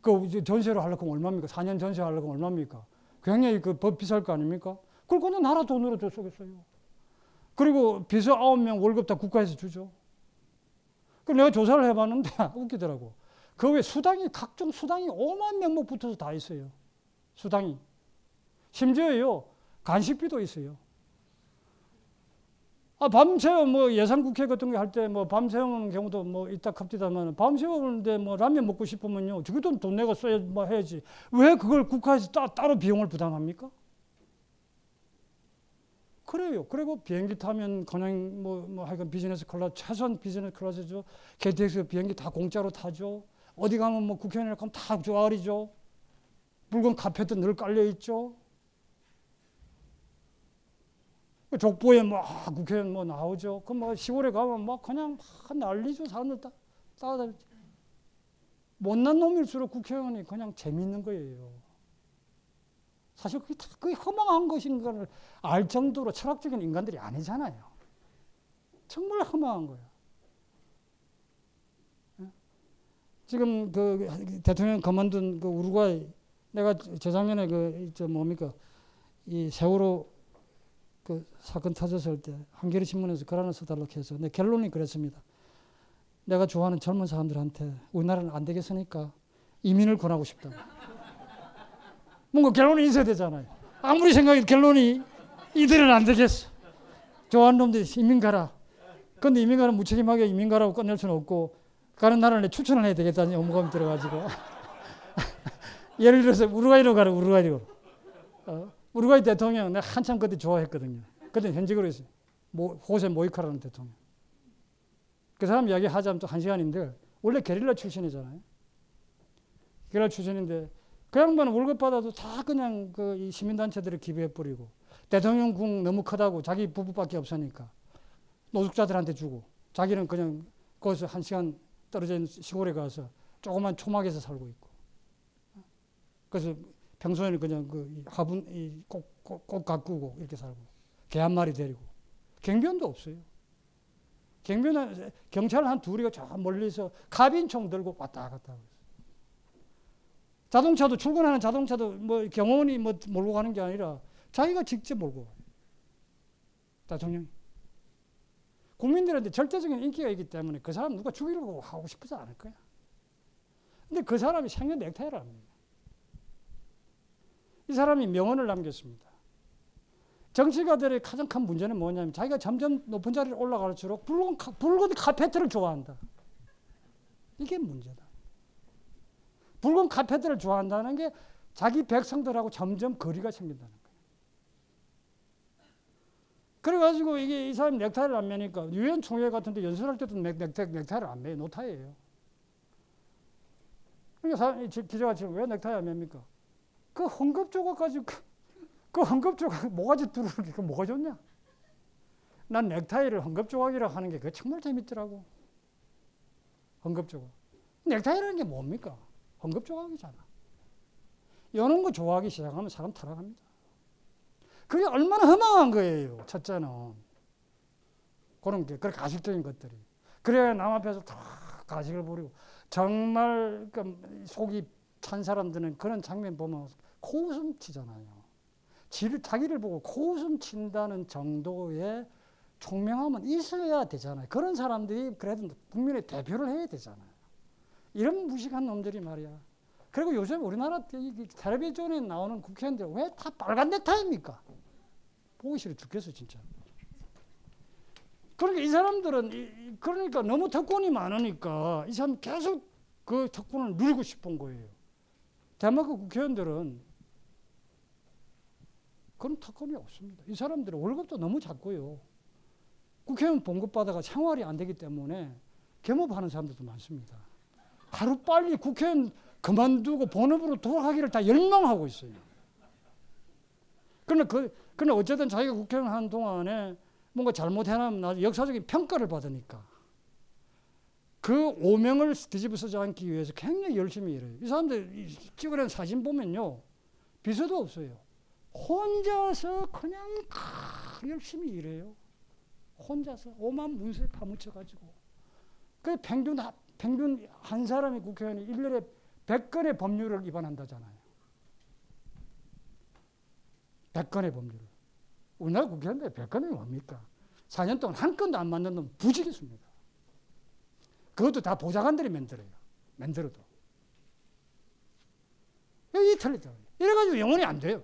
그 전세로 하려고 얼마입니까? 4년 전세 하려고 얼마입니까? 굉장히 그법 비쌀 거 아닙니까? 그걸 그냥 나라 돈으로 줬겠어요. 그리고 비서 9명 월급 다 국가에서 주죠. 그 내가 조사를 해봤는데 웃기더라고. 그 외 수당이 각종 수당이 5만 명목 붙어서 다 있어요. 수당이. 심지어요 간식비도 있어요. 아 밤새워 뭐 예산 국회 같은 거 할 때 뭐 밤새우는 경우도 뭐 있다 컵디다만 밤새우는데 뭐 라면 먹고 싶으면요 저기도 돈 내고 써야 뭐 해야지 왜 그걸 국가에서 따, 따로 비용을 부담합니까? 그래요. 그리고 비행기 타면 그냥 뭐, 뭐 하여간 비즈니스 클래스, 최소한 비즈니스 클래스죠. KTX 비행기 다 공짜로 타죠. 어디 가면 뭐 국회의원이라 하면 다 조아리죠. 붉은 카펫도 늘 깔려있죠. 그 족보에 뭐 아, 국회의원 뭐 나오죠. 그 뭐 시골에 가면 막 그냥 막 난리죠. 사람들 따, 따다 못난 놈일수록 국회의원이 그냥 재밌는 거예요. 사실 그게 다 그게 허망한 것인가를 알 정도로 철학적인 인간들이 아니잖아요. 정말 허망한 거야. 지금 그 대통령 그만둔 그 우루과이 내가 재작년에 그저 뭡니까 이 세월호 그 사건 터졌을 때 한겨레 신문에서 글 하나 써달라고 해서 내 결론이 그랬습니다. 내가 좋아하는 젊은 사람들한테 우리나라는 안 되겠으니까 이민을 권하고 싶다. 뭔가 결론이 있어야 되잖아요. 아무리 생각해도 결론이 이들은 안 되겠어. 좋아하는 놈들이 이민 가라. 근데 이민 가는 무책임하게 이민 가라고 끝낼 수는 없고 가는 나라를 추천을 해야 되겠다는 의무감이 들어가지고 예를 들어서 우루과이로 가라 우루과이로. 어, 우루과이 대통령 내가 한참 그때 좋아했거든요. 그때 현직으로 있어요. 모, 호세 모이카라는 대통령. 그 사람 이야기 하자면 또 한 시간인데 원래 게릴라 출신이잖아요. 게릴라 출신인데 그 양반은 월급 받아도 다 그냥 그 시민단체들에 기부해 버리고 대통령궁 너무 크다고 자기 부부밖에 없으니까 노숙자들한테 주고 자기는 그냥 거기서 한 시간 있는 시골에 가서 조그만 초막에서 살고 있고. 그래서 평소에는 그냥 그 화분 꼭꼭 꼭 가꾸고 이렇게 살고 개 한 마리 데리고. 경비원도 없어요. 경비원 경찰 한 둘이가 저 멀리서 카빈총 들고 왔다 갔다 하고 자동차도 출근하는 자동차도 뭐 경호원이 뭐 몰고 가는 게 아니라 자기가 직접 몰고 가요. 대통령이. 국민들한테 절대적인 인기가 있기 때문에 그 사람 누가 죽이려고 하고 싶지 않을 거야. 근데 그 사람이 생년 넥타이를 합니다. 이 사람이 명언을 남겼습니다. 정치가들의 가장 큰 문제는 뭐냐면 자기가 점점 높은 자리를 올라갈수록 붉은, 카, 붉은 카페트를 좋아한다. 이게 문제다. 붉은 카페트를 좋아한다는 게 자기 백성들하고 점점 거리가 생긴다는 거예요. 그래가지고 이게 이 사람이 넥타이를 안 매니까 유엔 총회 같은 데 연설할 때도 넥, 넥타이, 넥타이를 안 매요. 노타이예요. 그러니까 사람, 기자가 지금 왜 넥타이 안 맵니까? 그 헌급 조각 가지고 그, 그 헌급 조각 모가지 뚫는 게 뭐가 좋냐? 난 넥타이를 헌급 조각이라고 하는 게 그 정말 재밌더라고. 헌급 조각. 넥타이라는 게 뭡니까? 헌급 조각이잖아. 이런 거 좋아하기 시작하면 사람 타락합니다. 그게 얼마나 허망한 거예요. 첫째는. 그런 게, 그렇게 가식적인 것들이. 그래야 남 앞에서 다 가식을 부리고, 정말 그 속이 찬 사람들은 그런 장면 보면 코웃음 치잖아요. 지를, 자기를 보고 코웃음 친다는 정도의 총명함은 있어야 되잖아요. 그런 사람들이 그래도 국민의 대표를 해야 되잖아요. 이런 무식한 놈들이 말이야. 그리고 요즘 우리나라 텔레비전에 나오는 국회의원들 왜 다 빨간 넥타이입니까? 보기 싫어 죽겠어 진짜. 그러니까 이 사람들은 그러니까 너무 특권이 많으니까 이 사람 계속 그 특권을 누리고 싶은 거예요. 덴마크 국회의원들은 그런 특권이 없습니다. 이 사람들은 월급도 너무 작고요. 국회의원 봉급 받아가 생활이 안 되기 때문에 겸업하는 사람들도 많습니다. 하루 빨리 국회의원 그만두고 본업으로 돌아가기를 다 열망하고 있어요. 그러나 그, 그러나 어쨌든 자기가 국회의원 하는 동안에 뭔가 나중에 역사적인 평가를 받으니까 그 오명을 뒤집어 쓰지 않기 위해서 굉장히 열심히 일해요. 이 사람들 찍으려는 사진 보면요. 비서도 없어요. 혼자서 그냥 열심히 일해요. 혼자서 오만 문서에 파묻혀가지고. 그 평균, 평균 한 사람이 국회의원이 1년에 100건의 법률을 위반한다잖아요. 100건의 법률을. 우리나라 국회의원들 100건이 뭡니까? 4년 동안 한 건도 안 만든 놈 부지겠습니다. 그것도 다 보좌관들이 만들어요. 만들어도. 여기 틀리죠. 이래가지고 영원히 안 돼요.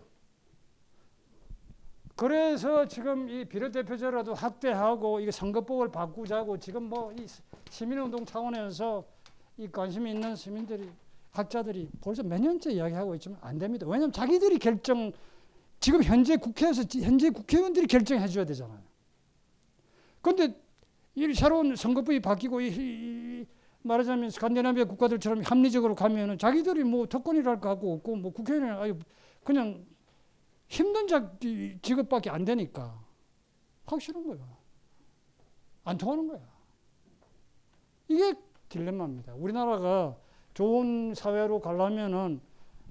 그래서 지금 이 비례대표제라도 확대하고 이게 선거법을 바꾸자고 지금 뭐 이 시민운동 차원에서 이 관심 있는 시민들이 학자들이 벌써 몇 년째 이야기하고 있지만 안 됩니다. 왜냐하면 자기들이 결정 지금 현재 국회에서 현재 국회의원들이 결정해 줘야 되잖아요. 그런데 이 새로운 선거법이 바뀌고 이, 이, 말하자면 스칸디나비아 국가들처럼 합리적으로 가면은 자기들이 뭐 특권이랄 거 하고 없고 뭐 국회의원은 아유 그냥 힘든 자 직업밖에 안 되니까 하기 싫은 거야. 안 통하는 거야. 이게 딜레마입니다. 우리나라가 좋은 사회로 가려면은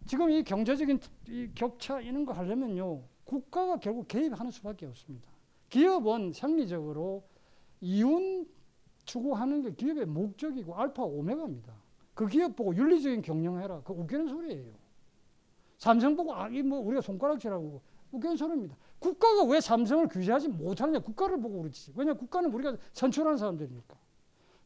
지금 이 경제적인 이 격차 이런 거 하려면요 국가가 결국 개입하는 수밖에 없습니다. 기업은 생리적으로 이윤 추구하는 게 기업의 목적이고 알파 오메가입니다. 그 기업 보고 윤리적인 경영해라. 그 웃기는 소리예요. 삼성 보고 아, 이뭐 우리가 손가락질하고 웃기는 소리입니다. 국가가 왜 삼성을 규제하지 못하느냐? 국가를 보고 그렇지. 왜냐 국가는 우리가 선출한 사람들이니까.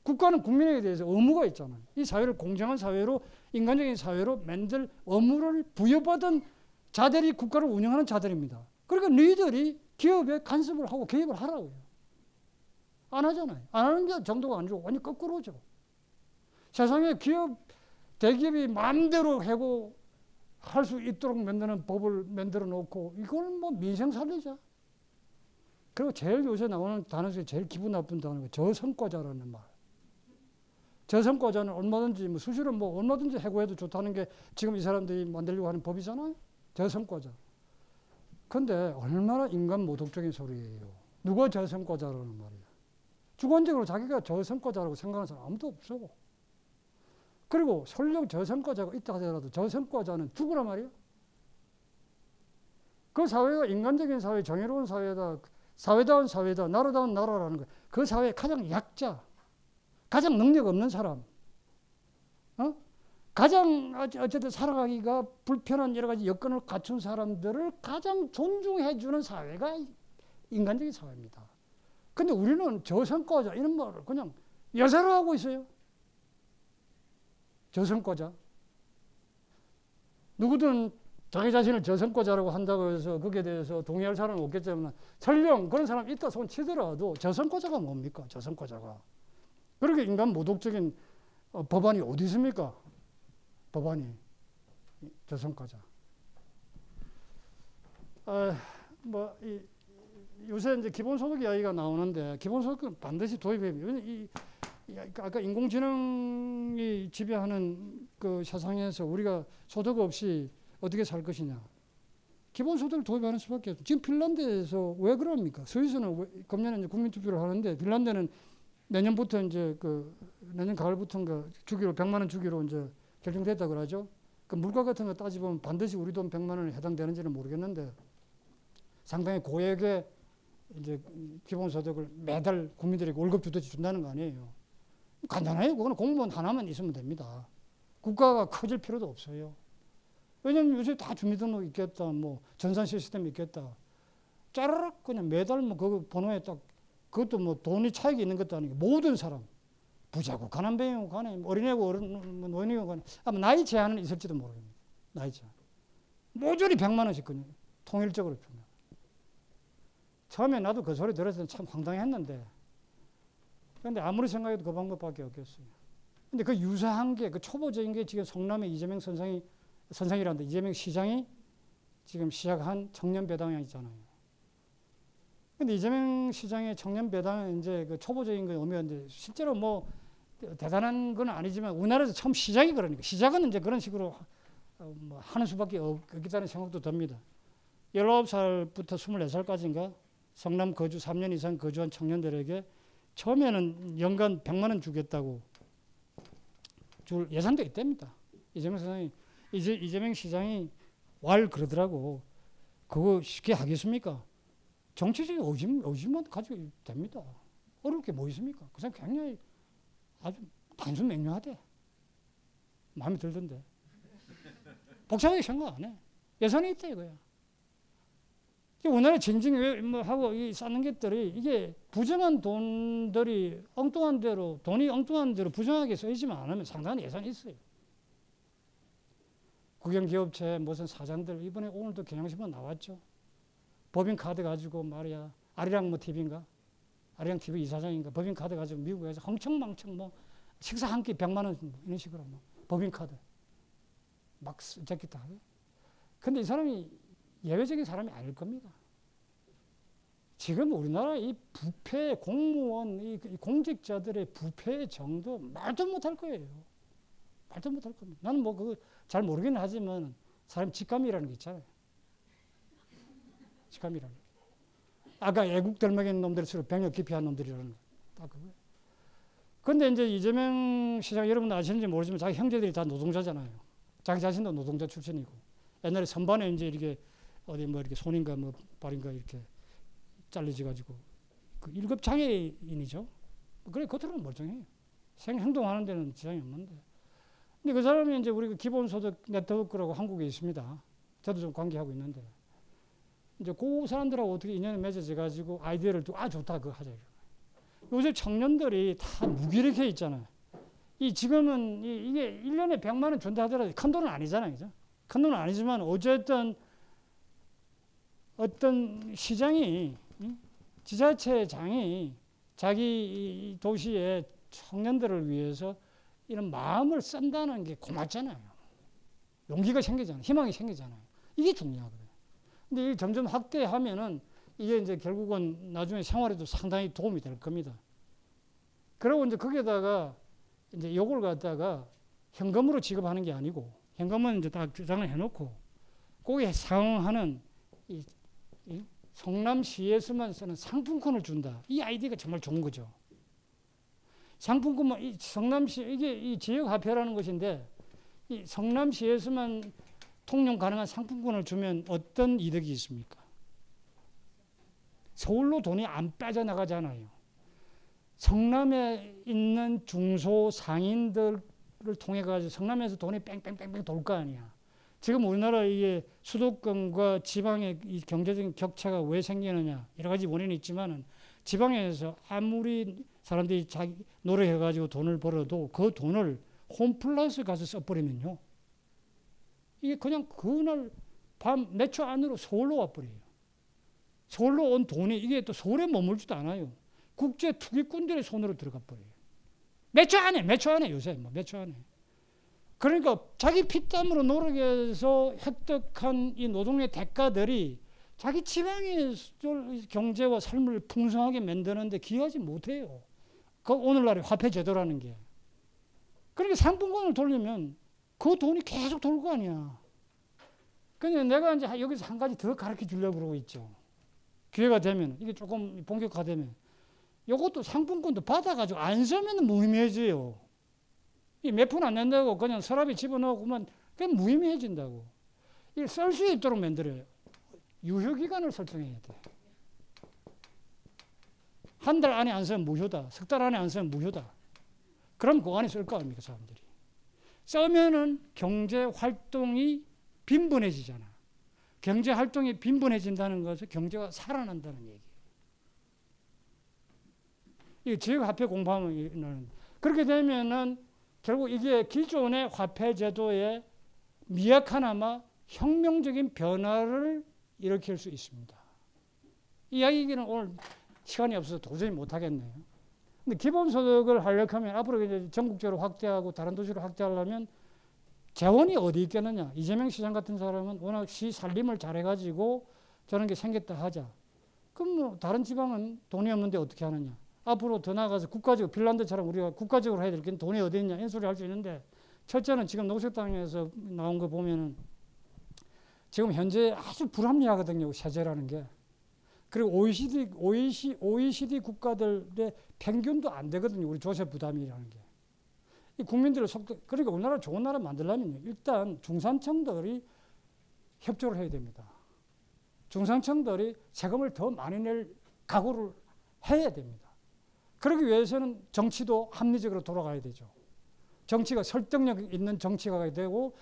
국가는 국민에게 대해서 의무가 있잖아요. 이 사회를 공정한 사회로 인간적인 사회로 만들 의무를 부여받은 자들이 국가를 운영하는 자들입니다. 그러니까 너희들이 기업에 간섭을 하고 개입을 하라고요. 안 하잖아요. 안 하는 게 정도가 안 좋고 완전 거꾸로죠. 세상에 기업 대기업이 마음대로 하고 할 수 있도록 만드는 법을 만들어 놓고 이걸 뭐 민생 살리자. 그리고 제일 요새 나오는 단어 중에 제일 기분 나쁜 단어가 저성과자라는 말. 저성과자는 얼마든지 뭐 수시로 뭐 얼마든지 해고해도 좋다는 게 지금 이 사람들이 만들려고 하는 법이잖아요. 저성과자. 근데 얼마나 인간 모독적인 소리예요. 누가 저성과자라는 말이야. 주관적으로 자기가 저성과자라고 생각하는 사람 아무도 없어. 그리고 설령 저성과자가 있다 하더라도 저성과자는 죽으라 말이야. 그 사회가 인간적인 사회, 정의로운 사회다, 사회다운 사회다, 나라다운 나라라는 거. 그 사회의 가장 약자, 가장 능력 없는 사람, 어? 가장 어쨌든 살아가기가 불편한 여러 가지 여건을 갖춘 사람들을 가장 존중해 주는 사회가 인간적인 사회입니다. 근데 우리는 저성과자 이런 말을 그냥 여사로 하고 있어요. 저성과자. 누구든 자기 자신을 저성과자라고 한다고 해서 거기에 대해서 동의할 사람은 없겠지만 설령 그런 사람 있다 손 치더라도 저성과자가 뭡니까? 저성과자가. 그렇게 인간 모독적인 어, 법안이 어디 있습니까? 법안이 저성과자. 아, 뭐 이, 요새 이제 기본소득 이야기가 나오는데 기본소득은 반드시 도입해야 이 아까 인공지능이 지배하는 그 세상에서 우리가 소득 없이 어떻게 살 것이냐. 기본소득을 도입하는 수밖에 없어요. 지금 핀란드에서 왜 그럽니까? 스위스는 왜, 금년에 이제 국민투표를 하는데 핀란드는 내년부터 이제 그 내년 가을부터인가 주기로 100만 원 주기로 이제 결정됐다 그러죠. 그 물가 같은 거 따지보면 반드시 우리 돈 100만 원에 해당되는지는 모르겠는데 상당히 고액의 이제 기본소득을 매달 국민들에게 월급 주듯이 준다는 거 아니에요. 간단해요. 그거는 공무원 하나만 있으면 됩니다. 국가가 커질 필요도 없어요. 왜냐면 요새 다 주민등록 있겠다, 뭐 전산 시스템 있겠다. 짜라락 그냥 매달 뭐 그 번호에 딱 그것도 뭐 돈이 차익이 있는 것도 아니고 모든 사람 부자고 가난뱅이고 간에 뭐 어린애고 어른 뭐 노인이고 간에 아마 나이 제한은 있을지도 모르겠습니다. 나이 제한. 모조리 100만 원씩 그냥 통일적으로 주면. 처음에 나도 그 소리 들었을 때 참 황당했는데 근데 아무리 생각해도 그 방법밖에 없겠어요. 근데 그 유사한 게 그 초보적인 게 지금 성남의 이재명 선생이 선생이란데 이재명 시장이 지금 시작한 청년 배당이 있잖아요. 근데 이재명 시장의 청년 배당은 이제 그 초보적인 거 오면 이제 실제로 뭐 대단한 건 아니지만 우리나라에서 처음 시작이 그러니까 시작은 이제 그런 식으로 어, 뭐 하는 수밖에 없겠다는 생각도 듭니다. 19살부터 24살까지인가 성남 거주 3년 이상 거주한 청년들에게 처음에는 연간 100만 원 주겠다고 줄 예산도 있답니다. 이재명 시장이 이제 이재명 시장이 왈 그러더라고. 그거 쉽게 하겠습니까? 정치적인 의심 의심만 가지고 됩니다. 어려울 게 뭐 있습니까? 그 사람 굉장히 아주 단순 명료하대. 마음에 들던데. 복잡하게 생각 안 해. 예산이 있다 이거야. 우리나라 징징 뭐 하고 이 쌓는 것들이 이게 부정한 돈들이 엉뚱한 대로 돈이 엉뚱한 대로 부정하게 쓰이지만 않으면 상당한 예산이 있어요. 국영기업체 무슨 사장들 이번에 오늘도 경향신문 나왔죠. 법인 카드 가지고 말이야 아리랑 뭐 TV인가 아리랑 TV 이사장인가 법인 카드 가지고 미국에 서 흥청망청 뭐 식사 한 끼 100만 원 이런 식으로 뭐 법인 카드 막 저기 다 하고. 근데 이 사람이 예외적인 사람이 아닐 겁니다. 지금 우리나라 이 부패 공무원 이 공직자들의 부패 정도 말도 못할 거예요. 말도 못할 겁니다. 나는 뭐 그거 잘 모르긴 하지만 사람 직감이라는 게 있잖아요. 직감이라는 게. 아까 애국 덜먹인 놈들이 서로 병력 기피한 놈들이라는 거. 딱 그거예요. 근데 이제 이재명 시장 여러분 아시는지 모르지만 자기 형제들이 다 노동자잖아요. 자기 자신도 노동자 출신이고 옛날에 선반에 이제 이렇게 어디 뭐 이렇게 손인가 뭐 발인가 이렇게 잘려져 가지고 그 1급 장애인이죠. 그래 겉으로는 멀쩡해요. 생 행동하는 데는 지장이 없는데. 근데 그 사람이 이제 우리가 기본소득 네트워크라고 한국에 있습니다. 저도 좀 관계하고 있는데 이제 그 사람들하고 어떻게 인연이 맺어져 가지고 아이디어를 두고 아 좋다 그거 하자. 요새 청년들이 다 무기력해 있잖아요. 이 지금은 이, 이게 1년에 100만 원 준다 하더라도 큰 돈은 아니잖아요. 그죠? 큰 돈은 아니지만 어쨌든 어떤 시장이 지자체장이 자기 도시의 청년들을 위해서 이런 마음을 쓴다는 게 고맙잖아요. 용기가 생기잖아요. 희망이 생기잖아요. 이게 중요하거든요. 근데 이 점점 확대하면은 이게 이제 결국은 나중에 생활에도 상당히 도움이 될 겁니다. 그리고 이제 거기에다가 이제 요걸 갖다가 현금으로 지급하는 게 아니고 현금은 이제 딱 주장을 해놓고 거기에 상응하는 이, 이 성남시에서만 쓰는 상품권을 준다. 이 아이디어가 정말 좋은 거죠. 상품권만 이 성남시 이게 이 지역 화폐라는 것인데 이 성남시에서만 통용 가능한 상품권을 주면 어떤 이득이 있습니까? 서울로 돈이 안 빠져나가잖아요. 성남에 있는 중소 상인들의 통해 가지고 성남에서 돈이 뺑뺑뺑뺑 돌 거 아니야. 지금 우리나라 이게 수도권과 지방의 이 경제적인 격차가 왜 생기느냐 여러 가지 원인이 있지만은 지방에서 아무리 사람들이 자기 노력해 가지고 돈을 벌어도 그 돈을 홈플러스 가서 써버리면요 이게 그냥 그날 밤 몇 초 안으로 서울로 와버려요. 서울로 온 돈이 이게 또 서울에 머물지도 않아요. 국제 투기꾼들의 손으로 들어가 버려요. 몇 초 안에, 몇 초 안에 요새 뭐 몇 초 안에. 그러니까 자기 피땀으로 노력해서 획득한 이 노동의 대가들이 자기 지방의 경제와 삶을 풍성하게 만드는데 기여하지 못해요. 그 오늘날의 화폐 제도라는 게. 그러니까 상품권을 돌리면 그 돈이 계속 돌 거 아니야. 근데 내가 이제 여기서 한 가지 더 가르쳐 주려고 그러고 있죠. 기회가 되면, 이게 조금 본격화되면, 이것도 상품권도 받아가지고 안 쓰면 무의미해져요. 몇 푼 안 낸다고 그냥 서랍에 집어넣으면 그냥 무의미해진다고. 이쓸수 있도록 만들어요. 유효기간을 설정해야 돼. 한 달 안에 안 쓰면 무효다. 석 달 안에 안 쓰면 무효다. 그럼 그 안에 쓸 거 아닙니까, 사람들이. 쓰면은 경제 활동이 빈번해지잖아. 경제 활동이 빈번해진다는 것은 경제가 살아난다는 얘기예요. 이 지역 화폐 공부하면 그렇게 되면은 결국 이게 기존의 화폐 제도의 미약하나마 혁명적인 변화를 일으킬 수 있습니다. 이 이야기는 오늘 시간이 없어서 도저히 못 하겠네요. 근데 기본소득을 하려고 하면 앞으로 이제 전국적으로 확대하고 다른 도시로 확대하려면 재원이 어디 있겠느냐. 이재명 시장 같은 사람은 워낙 시 살림을 잘해가지고 저런 게 생겼다 하자. 그럼 뭐 다른 지방은 돈이 없는데 어떻게 하느냐. 앞으로 더 나아가서 국가적, 핀란드처럼 우리가 국가적으로 해야 될 게 돈이 어디 있냐. 이런 소리 할 수 있는데 첫째는 지금 녹색당에서 나온 거 보면은 지금 현재 아주 불합리하거든요. 세제라는 게. 그리고 OECD, OECD, OECD 국가들의 평균도 안 되거든요. 우리 조세 부담이라는 게. 이 국민들의 속도, 그러니까 우리나라 좋은 나라 만들려면 일단 중산층들이 협조를 해야 됩니다. 중산층들이 세금을 더 많이 낼 각오를 해야 됩니다. 그러기 위해서는 정치도 합리적으로 돌아가야 되죠. 정치가 설득력 있는 정치가 되고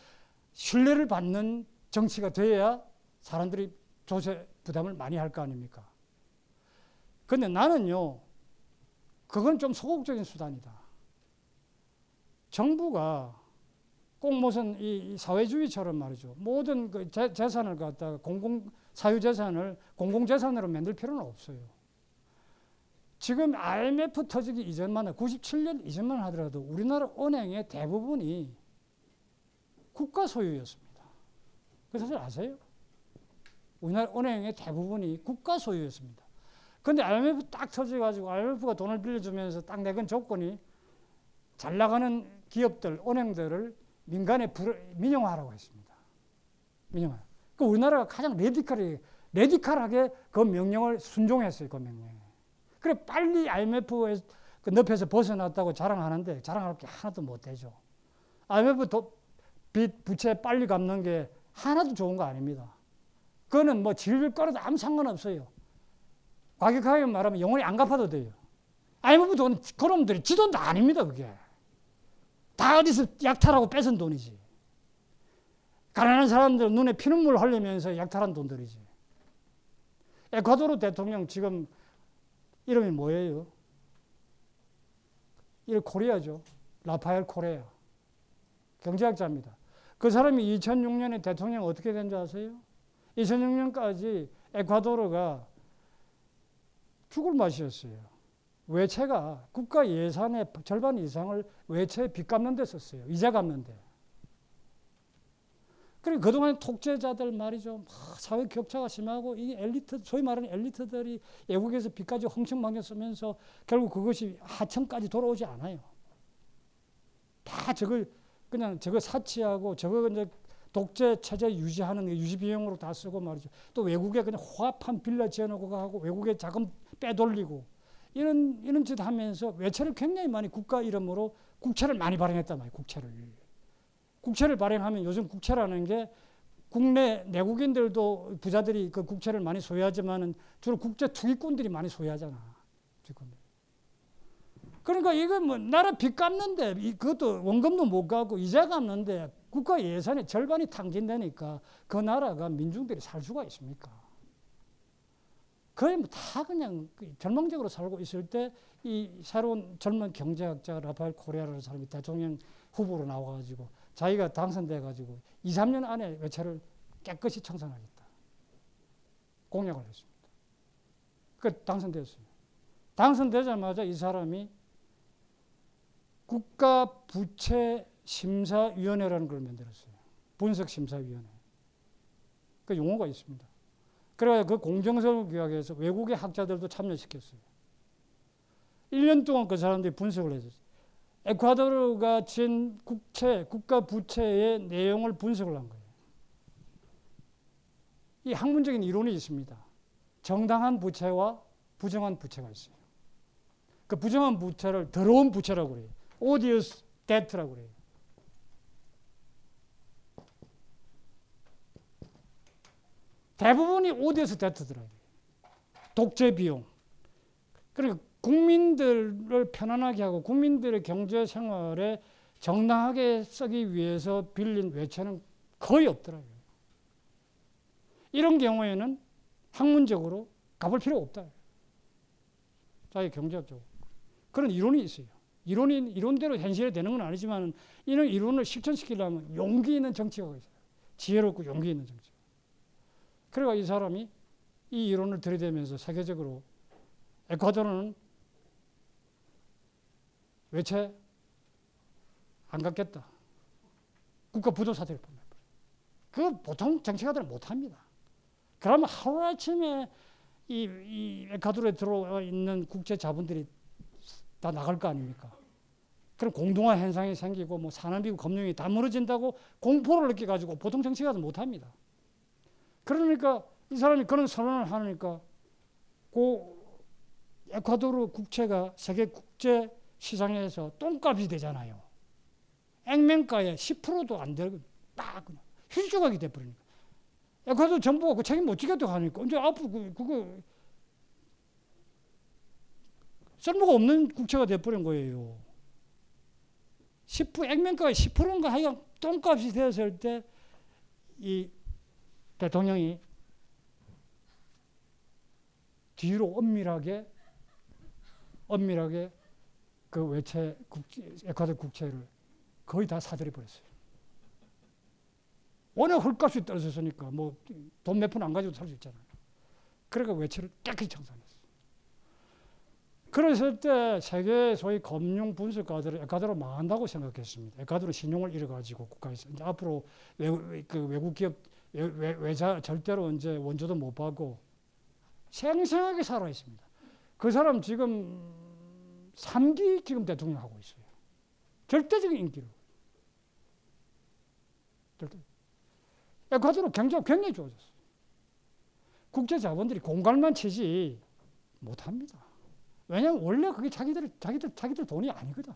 신뢰를 받는 정치가 돼야 사람들이 조세 부담을 많이 할 거 아닙니까? 근데 나는요, 그건 좀 소극적인 수단이다. 정부가 꼭 무슨 이 사회주의처럼 말이죠. 모든 그 재, 재산을 갖다가 공공, 사유재산을 공공재산으로 만들 필요는 없어요. 지금 IMF 터지기 이전만, 97년 이전만 하더라도 우리나라 은행의 대부분이 국가 소유였습니다. 그 사실 아세요? 우리나라 은행의 대부분이 국가 소유였습니다. 근데 IMF 딱 터져가지고 IMF가 돈을 빌려주면서 딱 내건 조건이 잘 나가는 기업들, 은행들을 민간에 민영화하라고 했습니다. 민영화. 그 우리나라가 가장 레디컬하게, 레디컬하게 그 명령을 순종했어요, 그 명령에. 그래, 빨리 IMF 그 늪에서 벗어났다고 자랑하는데 자랑할 게 하나도 못 되죠. IMF 도, 빚, 부채 빨리 갚는 게 하나도 좋은 거 아닙니다. 그거는 뭐 질질 끌어도 아무 상관없어요. 과격하게 말하면 영원히 안 갚아도 돼요. IMF 돈, 그놈들이 지 돈도 아닙니다, 그게. 다 어디서 약탈하고 뺏은 돈이지. 가난한 사람들 눈에 피눈물 흘리면서 약탈한 돈들이지. 에콰도르 대통령 지금 이름이 뭐예요? 이 코리아죠. 라파엘 코레아. 경제학자입니다. 그 사람이 2006년에 대통령 어떻게 된 줄 아세요? 2006년까지 에콰도르가 죽을 맛이었어요. 외채가 국가 예산의 절반 이상을 외채 빚 갚는 데 썼어요. 이자 갚는 데. 그리고 그동안 독재자들 말이죠. 사회 격차가 심하고 이 엘리트, 소위 말하는 엘리트들이 외국에서 빚까지 흥청망청 쓰면서 결국 그것이 하층까지 돌아오지 않아요. 다 저걸 그냥 저거 사치하고 저거 이제 독재 체제 유지하는 유지 비용으로 다 쓰고 말이죠. 또 외국에 그냥 호합한 빌라 지어놓고 가고 외국에 자금 빼돌리고 이런 이런 짓 하면서 외채를 굉장히 많이 국가 이름으로 국채를 많이 발행했단 말이에요. 국채를. 국채를 발행하면 요즘 국채라는 게 국내 내국인들도 부자들이 그 국채를 많이 소유하지만은 주로 국제 투기꾼들이 많이 소유하잖아. 지금. 그러니까 이거 뭐 나라 빚 갚는데 이- 그것도 원금도 못 갚고 이자 갚는데 국가 예산의 절반이 탕진되니까 그 나라가 민중들이 살 수가 있습니까? 거의 뭐 다 그냥 그 절망적으로 살고 있을 때 이 새로운 젊은 경제학자 라파엘 코레아라는 사람이 대통령 후보로 나와가지고 자기가 당선돼가지고 2, 3년 안에 외채를 깨끗이 청산하겠다. 공약을 했습니다. 그 당선되었어요. 당선되자마자 이 사람이 국가 부채 심사위원회라는 걸 만들었어요. 분석 심사위원회. 그 용어가 있습니다. 그래야 그 공정성을 기하해서 외국의 학자들도 참여시켰어요. 1년 동안 그 사람들이 분석을 했어요. 에콰도르가 진 국채, 국가 부채의 내용을 분석을 한 거예요. 이 학문적인 이론이 있습니다. 정당한 부채와 부정한 부채가 있어요. 그 부정한 부채를 더러운 부채라고 그래요. odious debt라고 그래요. 대부분이 odious debt더라고요. 독재 비용. 그러니까 국민들을 편안하게 하고 국민들의 경제 생활에 정당하게 쓰기 위해서 빌린 외채는 거의 없더라고요. 이런 경우에는 학문적으로 갚을 필요 없다. 자기 경제학적으로. 그런 이론이 있어요. 이론이 이론대로 현실에 되는 건 아니지만 이런 이론을 실천시키려면 용기 있는 정치가 있어요. 지혜롭고 용기 있는 정치. 그래가 이 사람이 이 이론을 들이대면서 세계적으로 에콰도르는 외채 안 갚겠다. 국가 부도 사태를 봅니다. 그 보통 정치가들은 못합니다. 그러면 하루아침에 이, 이 에콰도르에 들어와 있는 국제 자본들이 다 나갈 거 아닙니까? 그럼 공동화 현상이 생기고 뭐 산업이고 금융이 다 무너진다고 공포를 느껴가지고 보통 정치가들 못합니다. 그러니까 이 사람이 그런 선언을 하니까 그 에콰도르 국채가 세계 국제 시장에서 똥값이 되잖아요. 액면가의 10%도 안 되고 딱 그냥 휘조각이 돼버리니까. 에콰도르 정부가 그 책임 못 지겠다고 하니까 이제 앞으로 그, 그거 쓸모가 없는 국채가 돼버린 거예요. 10% 액면가가 10%인가 하여간 똥값이 되었을 때 이 대통령이 뒤로 엄밀하게 엄밀하게 그 외채 국채, 에콰도르 국채를 거의 다 사들여 버렸어요. 워낙 헐값이 떨어졌으니까 뭐 돈 몇 푼 안 가지고 살 수 있잖아요. 그러니까 외채를 깨끗이 청산했어요. 그랬을 때 세계 소위 금융 분석가들은 에콰도르 망한다고 생각했습니다. 에콰도르 신용을 잃어가지고 국가에서 이제 앞으로 외, 그 외국 기업 외, 외, 외자 절대로 이제 원조도 못 받고 생생하게 살아 있습니다. 그 사람 지금 3기 지금 대통령 하고 있어요. 절대적인 인기로. 절대. 에콰도르 경제가 굉장히 좋아졌어요. 국제 자본들이 공갈만 치지 못합니다. 왜냐하면 원래 그게 자기들 자기들 자기들 돈이 아니거든.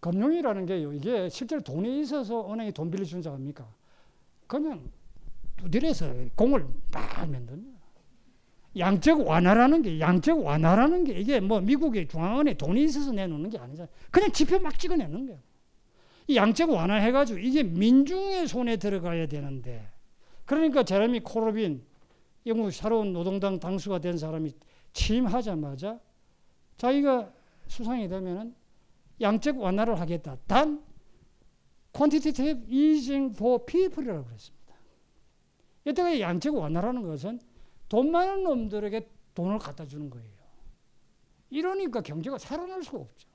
금융이라는 게요. 이게 실제로 돈이 있어서 은행이 돈 빌려주는 자 아닙니까? 그냥 두드려서 공을 막 만듭니다. 양적 완화라는 게 양적 완화라는 게 이게 뭐 미국의 중앙은행 돈이 있어서 내놓는 게 아니잖아요. 그냥 지표 막 찍어내는 거예요. 이 양적 완화해가지고 이게 민중의 손에 들어가야 되는데 그러니까 제레미 코르빈 영국 새로운 노동당 당수가 된 사람이 취임하자마자 자기가 수상이 되면은 양적 완화를 하겠다. 단 quantitative easing for people이라고 그랬습니다. 이때가 양적 완화라는 것은 돈 많은 놈들에게 돈을 갖다 주는 거예요. 이러니까 경제가 살아날 수가 없죠.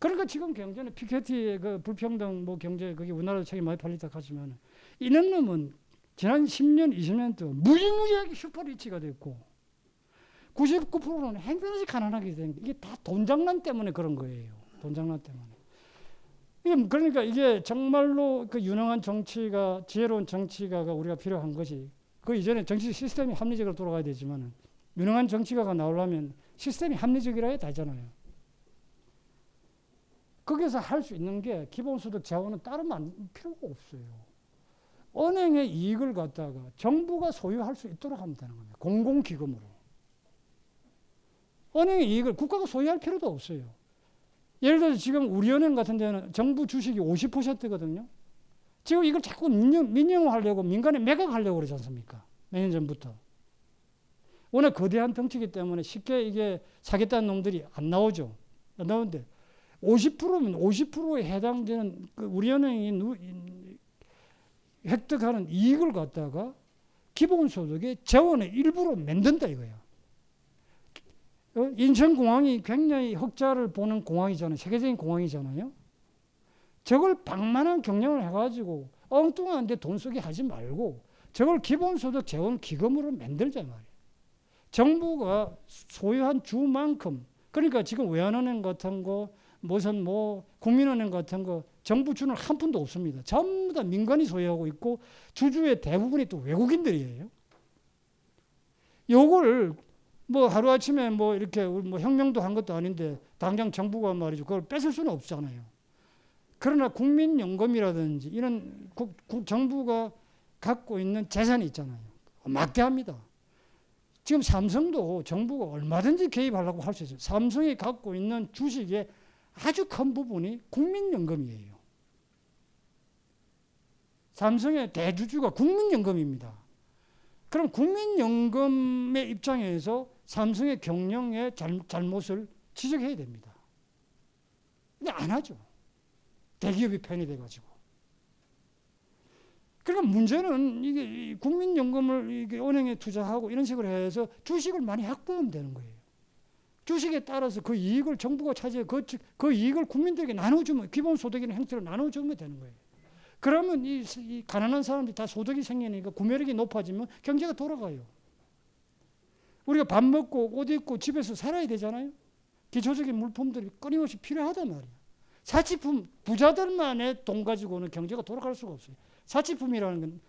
그러니까 지금 경제는 피케티의 그 불평등 뭐 경제 그게 우리나라 책이 많이 팔리다 하지만 이런 놈은 지난 10년, 20년 동안 무지무지하게 슈퍼리치가 됐고 99%는 행편없이 가난하게 된게 이게 다 돈 장난 때문에 그런 거예요. 돈 장난 때문에. 이게 그러니까 이게 정말로 그 유능한 정치가 지혜로운 정치가가 우리가 필요한 것이 그 이전에 정치 시스템이 합리적으로 돌아가야 되지만 유능한 정치가가 나오려면 시스템이 합리적이라 해야 되잖아요. 거기서 할 수 있는 게 기본소득 재원은 만 필요가 없어요. 은행의 이익을 갖다가 정부가 소유할 수 있도록 하면 되는 겁니다. 공공기금으로. 은행의 이익을 국가가 소유할 필요도 없어요. 예를 들어서 지금 우리은행 같은 데는 정부 주식이 50%거든요. 지금 이걸 자꾸 민영, 민영화하려고 민간에 매각하려고 그러지 않습니까? 몇 년 전부터. 워낙 거대한 덩치기 때문에 쉽게 이게 사겠다는 놈들이 안 나오죠. 안 나오는데 50%면 50%에 해당되는 그 우리은행이 누, 획득하는 이익을 갖다가 기본소득의 재원의 일부로 만든다 이거야. 어? 인천공항이 굉장히 흑자를 보는 공항이잖아요. 세계적인 공항이잖아요. 저걸 방만한 경영을 해가지고 엉뚱한데 돈 쓰게 하지 말고 저걸 기본소득 재원 기금으로 만들자 말이에요. 정부가 소유한 주만큼 그러니까 지금 외환은행 같은 거 무슨 뭐 국민은행 같은 거 정부 주는 한 푼도 없습니다. 전부 다 민간이 소유하고 있고 주주의 대부분이 또 외국인들이에요. 요걸 뭐 하루아침에 뭐 이렇게 뭐 혁명도 한 것도 아닌데 당장 정부가 말이죠. 그걸 뺏을 수는 없잖아요. 그러나 국민연금이라든지 이런 국, 국, 정부가 갖고 있는 재산이 있잖아요. 막대합니다. 지금 삼성도 정부가 얼마든지 개입하려고 할 수 있어요. 삼성이 갖고 있는 주식의 아주 큰 부분이 국민연금이에요. 삼성의 대주주가 국민연금입니다. 그럼 국민연금의 입장에서 삼성의 경영의 잘, 잘못을 지적해야 됩니다. 근데 안 하죠. 대기업이 편이 돼가지고. 그러니까 문제는 이게 국민연금을 이게 은행에 투자하고 이런 식으로 해서 주식을 많이 확보하면 되는 거예요. 주식에 따라서 그 이익을 정부가 차지해 그, 그 이익을 국민들에게 나눠주면 기본소득이나 형태로 나눠주면 되는 거예요. 그러면 이, 이 가난한 사람들이 다 소득이 생기니까 구매력이 높아지면 경제가 돌아가요. 우리가 밥 먹고 옷 입고 집에서 살아야 되잖아요. 기초적인 물품들이 끊임없이 필요하단 말이에요. 사치품 부자들만의 돈 가지고는 경제가 돌아갈 수가 없어요. 사치품이라는 건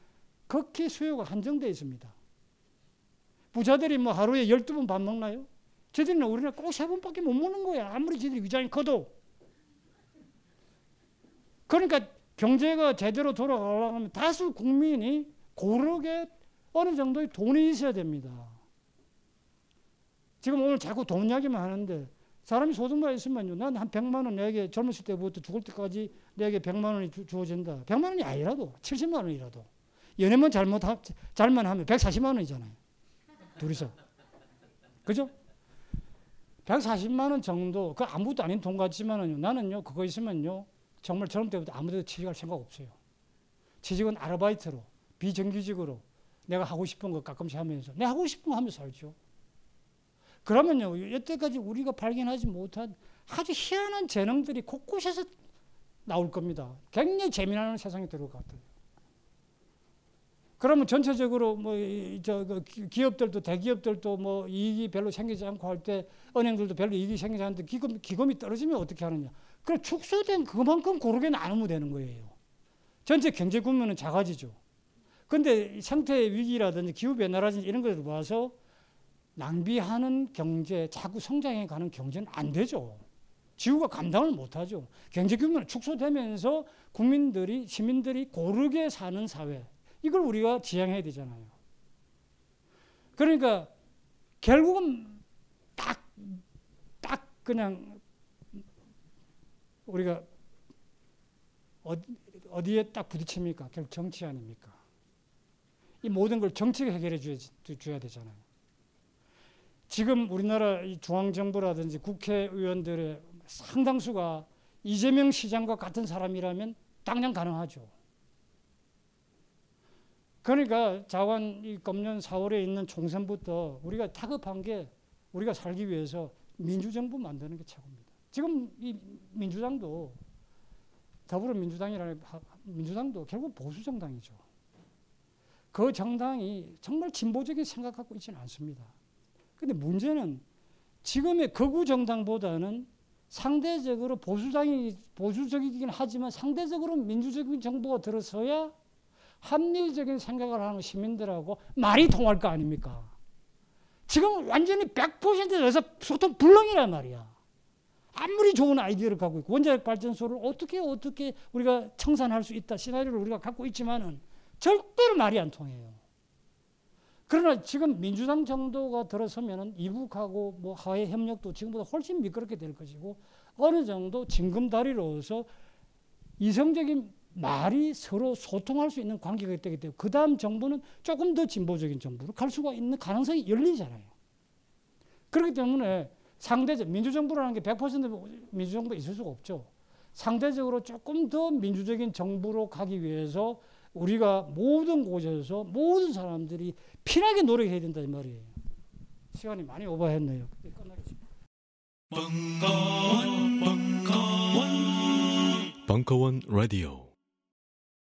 극히 수요가 한정되어 있습니다. 부자들이 뭐 하루에 12번 밥 먹나요? 저들은 우리나라 꼭 3번밖에 못 먹는 거야. 아무리 저들이 위장이 커도. 그러니까 경제가 제대로 돌아가려면 다수 국민이 고르게 어느 정도의 돈이 있어야 됩니다. 지금 오늘 자꾸 돈 이야기만 하는데 사람이 소득만 있으면요. 난 한 100만 원 내게 젊었을 때부터 죽을 때까지 내게 100만 원이 주, 어진다 100만 원이 아니라도 70만 원이라도 연애만 잘못 잘만 하면 140만 원이잖아요. 둘이서. 그죠? 140만 원 정도 그 아무것도 아닌 돈 같지만은요. 나는요. 그거 있으면요. 정말 젊을 때부터 아무데도 취직할 생각 없어요. 취직은 아르바이트로 비정규직으로 내가 하고 싶은 거 가끔씩 하면서 내 하고 싶은 거 하면서 살죠. 그러면요, 여태까지 우리가 발견하지 못한 아주 희한한 재능들이 곳곳에서 나올 겁니다. 굉장히 재미나는 세상이 들어올 것 같아요. 그러면 전체적으로 뭐저 그 기업들도 대기업들도 뭐 이익이 별로 생기지 않고 할 때 은행들도 별로 이익이 생기지 않는데 기금 기금이 떨어지면 어떻게 하느냐? 그럼 축소된 그만큼 고르게 나누면 되는 거예요. 전체 경제 규모는 작아지죠. 근데 상태 위기라든지 기후 변화라든지 이런 것을 봐서 낭비하는 경제, 자꾸 성장해 가는 경제는 안 되죠. 지구가 감당을 못하죠. 경제 규모는 축소되면서 국민들이, 시민들이 고르게 사는 사회. 이걸 우리가 지향해야 되잖아요. 그러니까 결국은 딱, 딱 그냥 우리가 어디, 에딱 부딪힙니까? 결국 정치 아닙니까? 이 모든 걸 정치가 해결해 줘야, 되잖아요. 지금 우리나라 중앙정부라든지 국회의원들의 상당수가 이재명 시장과 같은 사람이라면 당장 가능하죠. 그러니까 자관 이 금년 4월에 있는 총선부터 우리가 타급한 게 우리가 살기 위해서 민주정부 만드는 게 최고입니다. 지금 이 민주당도 더불어민주당이라는 민주당도 결국 보수 정당이죠. 그 정당이 정말 진보적인 생각 갖고 있지는 않습니다. 근데 문제는 지금의 거구 정당보다는 상대적으로 보수당이 보수적이긴 하지만 상대적으로 민주적인 정부가 들어서야 합리적인 생각을 하는 시민들하고 말이 통할 거 아닙니까? 지금 완전히 100%에서 소통 불능이란 말이야. 아무리 좋은 아이디어를 갖고 있고 원자력 발전소를 어떻게 어떻게 우리가 청산할 수 있다 시나리오를 우리가 갖고 있지만은 절대로 말이 안 통해요. 그러나 지금 민주당 정도가 들어서면은 이북하고 뭐 하해 협력도 지금보다 훨씬 미끄럽게 될 것이고 어느 정도 징검다리로서 이성적인 말이 서로 소통할 수 있는 관계가 되기 때문에 그 다음 정부는 조금 더 진보적인 정부로 갈 수가 있는 가능성이 열리잖아요. 그렇기 때문에 상대적 민주정부라는 게 100% 민주정부 있을 수가 없죠. 상대적으로 조금 더 민주적인 정부로 가기 위해서 우리가 모든 곳에서 모든 사람들이 필하게 노력해야 된다 이 말이에요. 시간이 많이 오버했네요. 끝나겠습니다.
벙커원, 벙커원, 벙커원 라디오.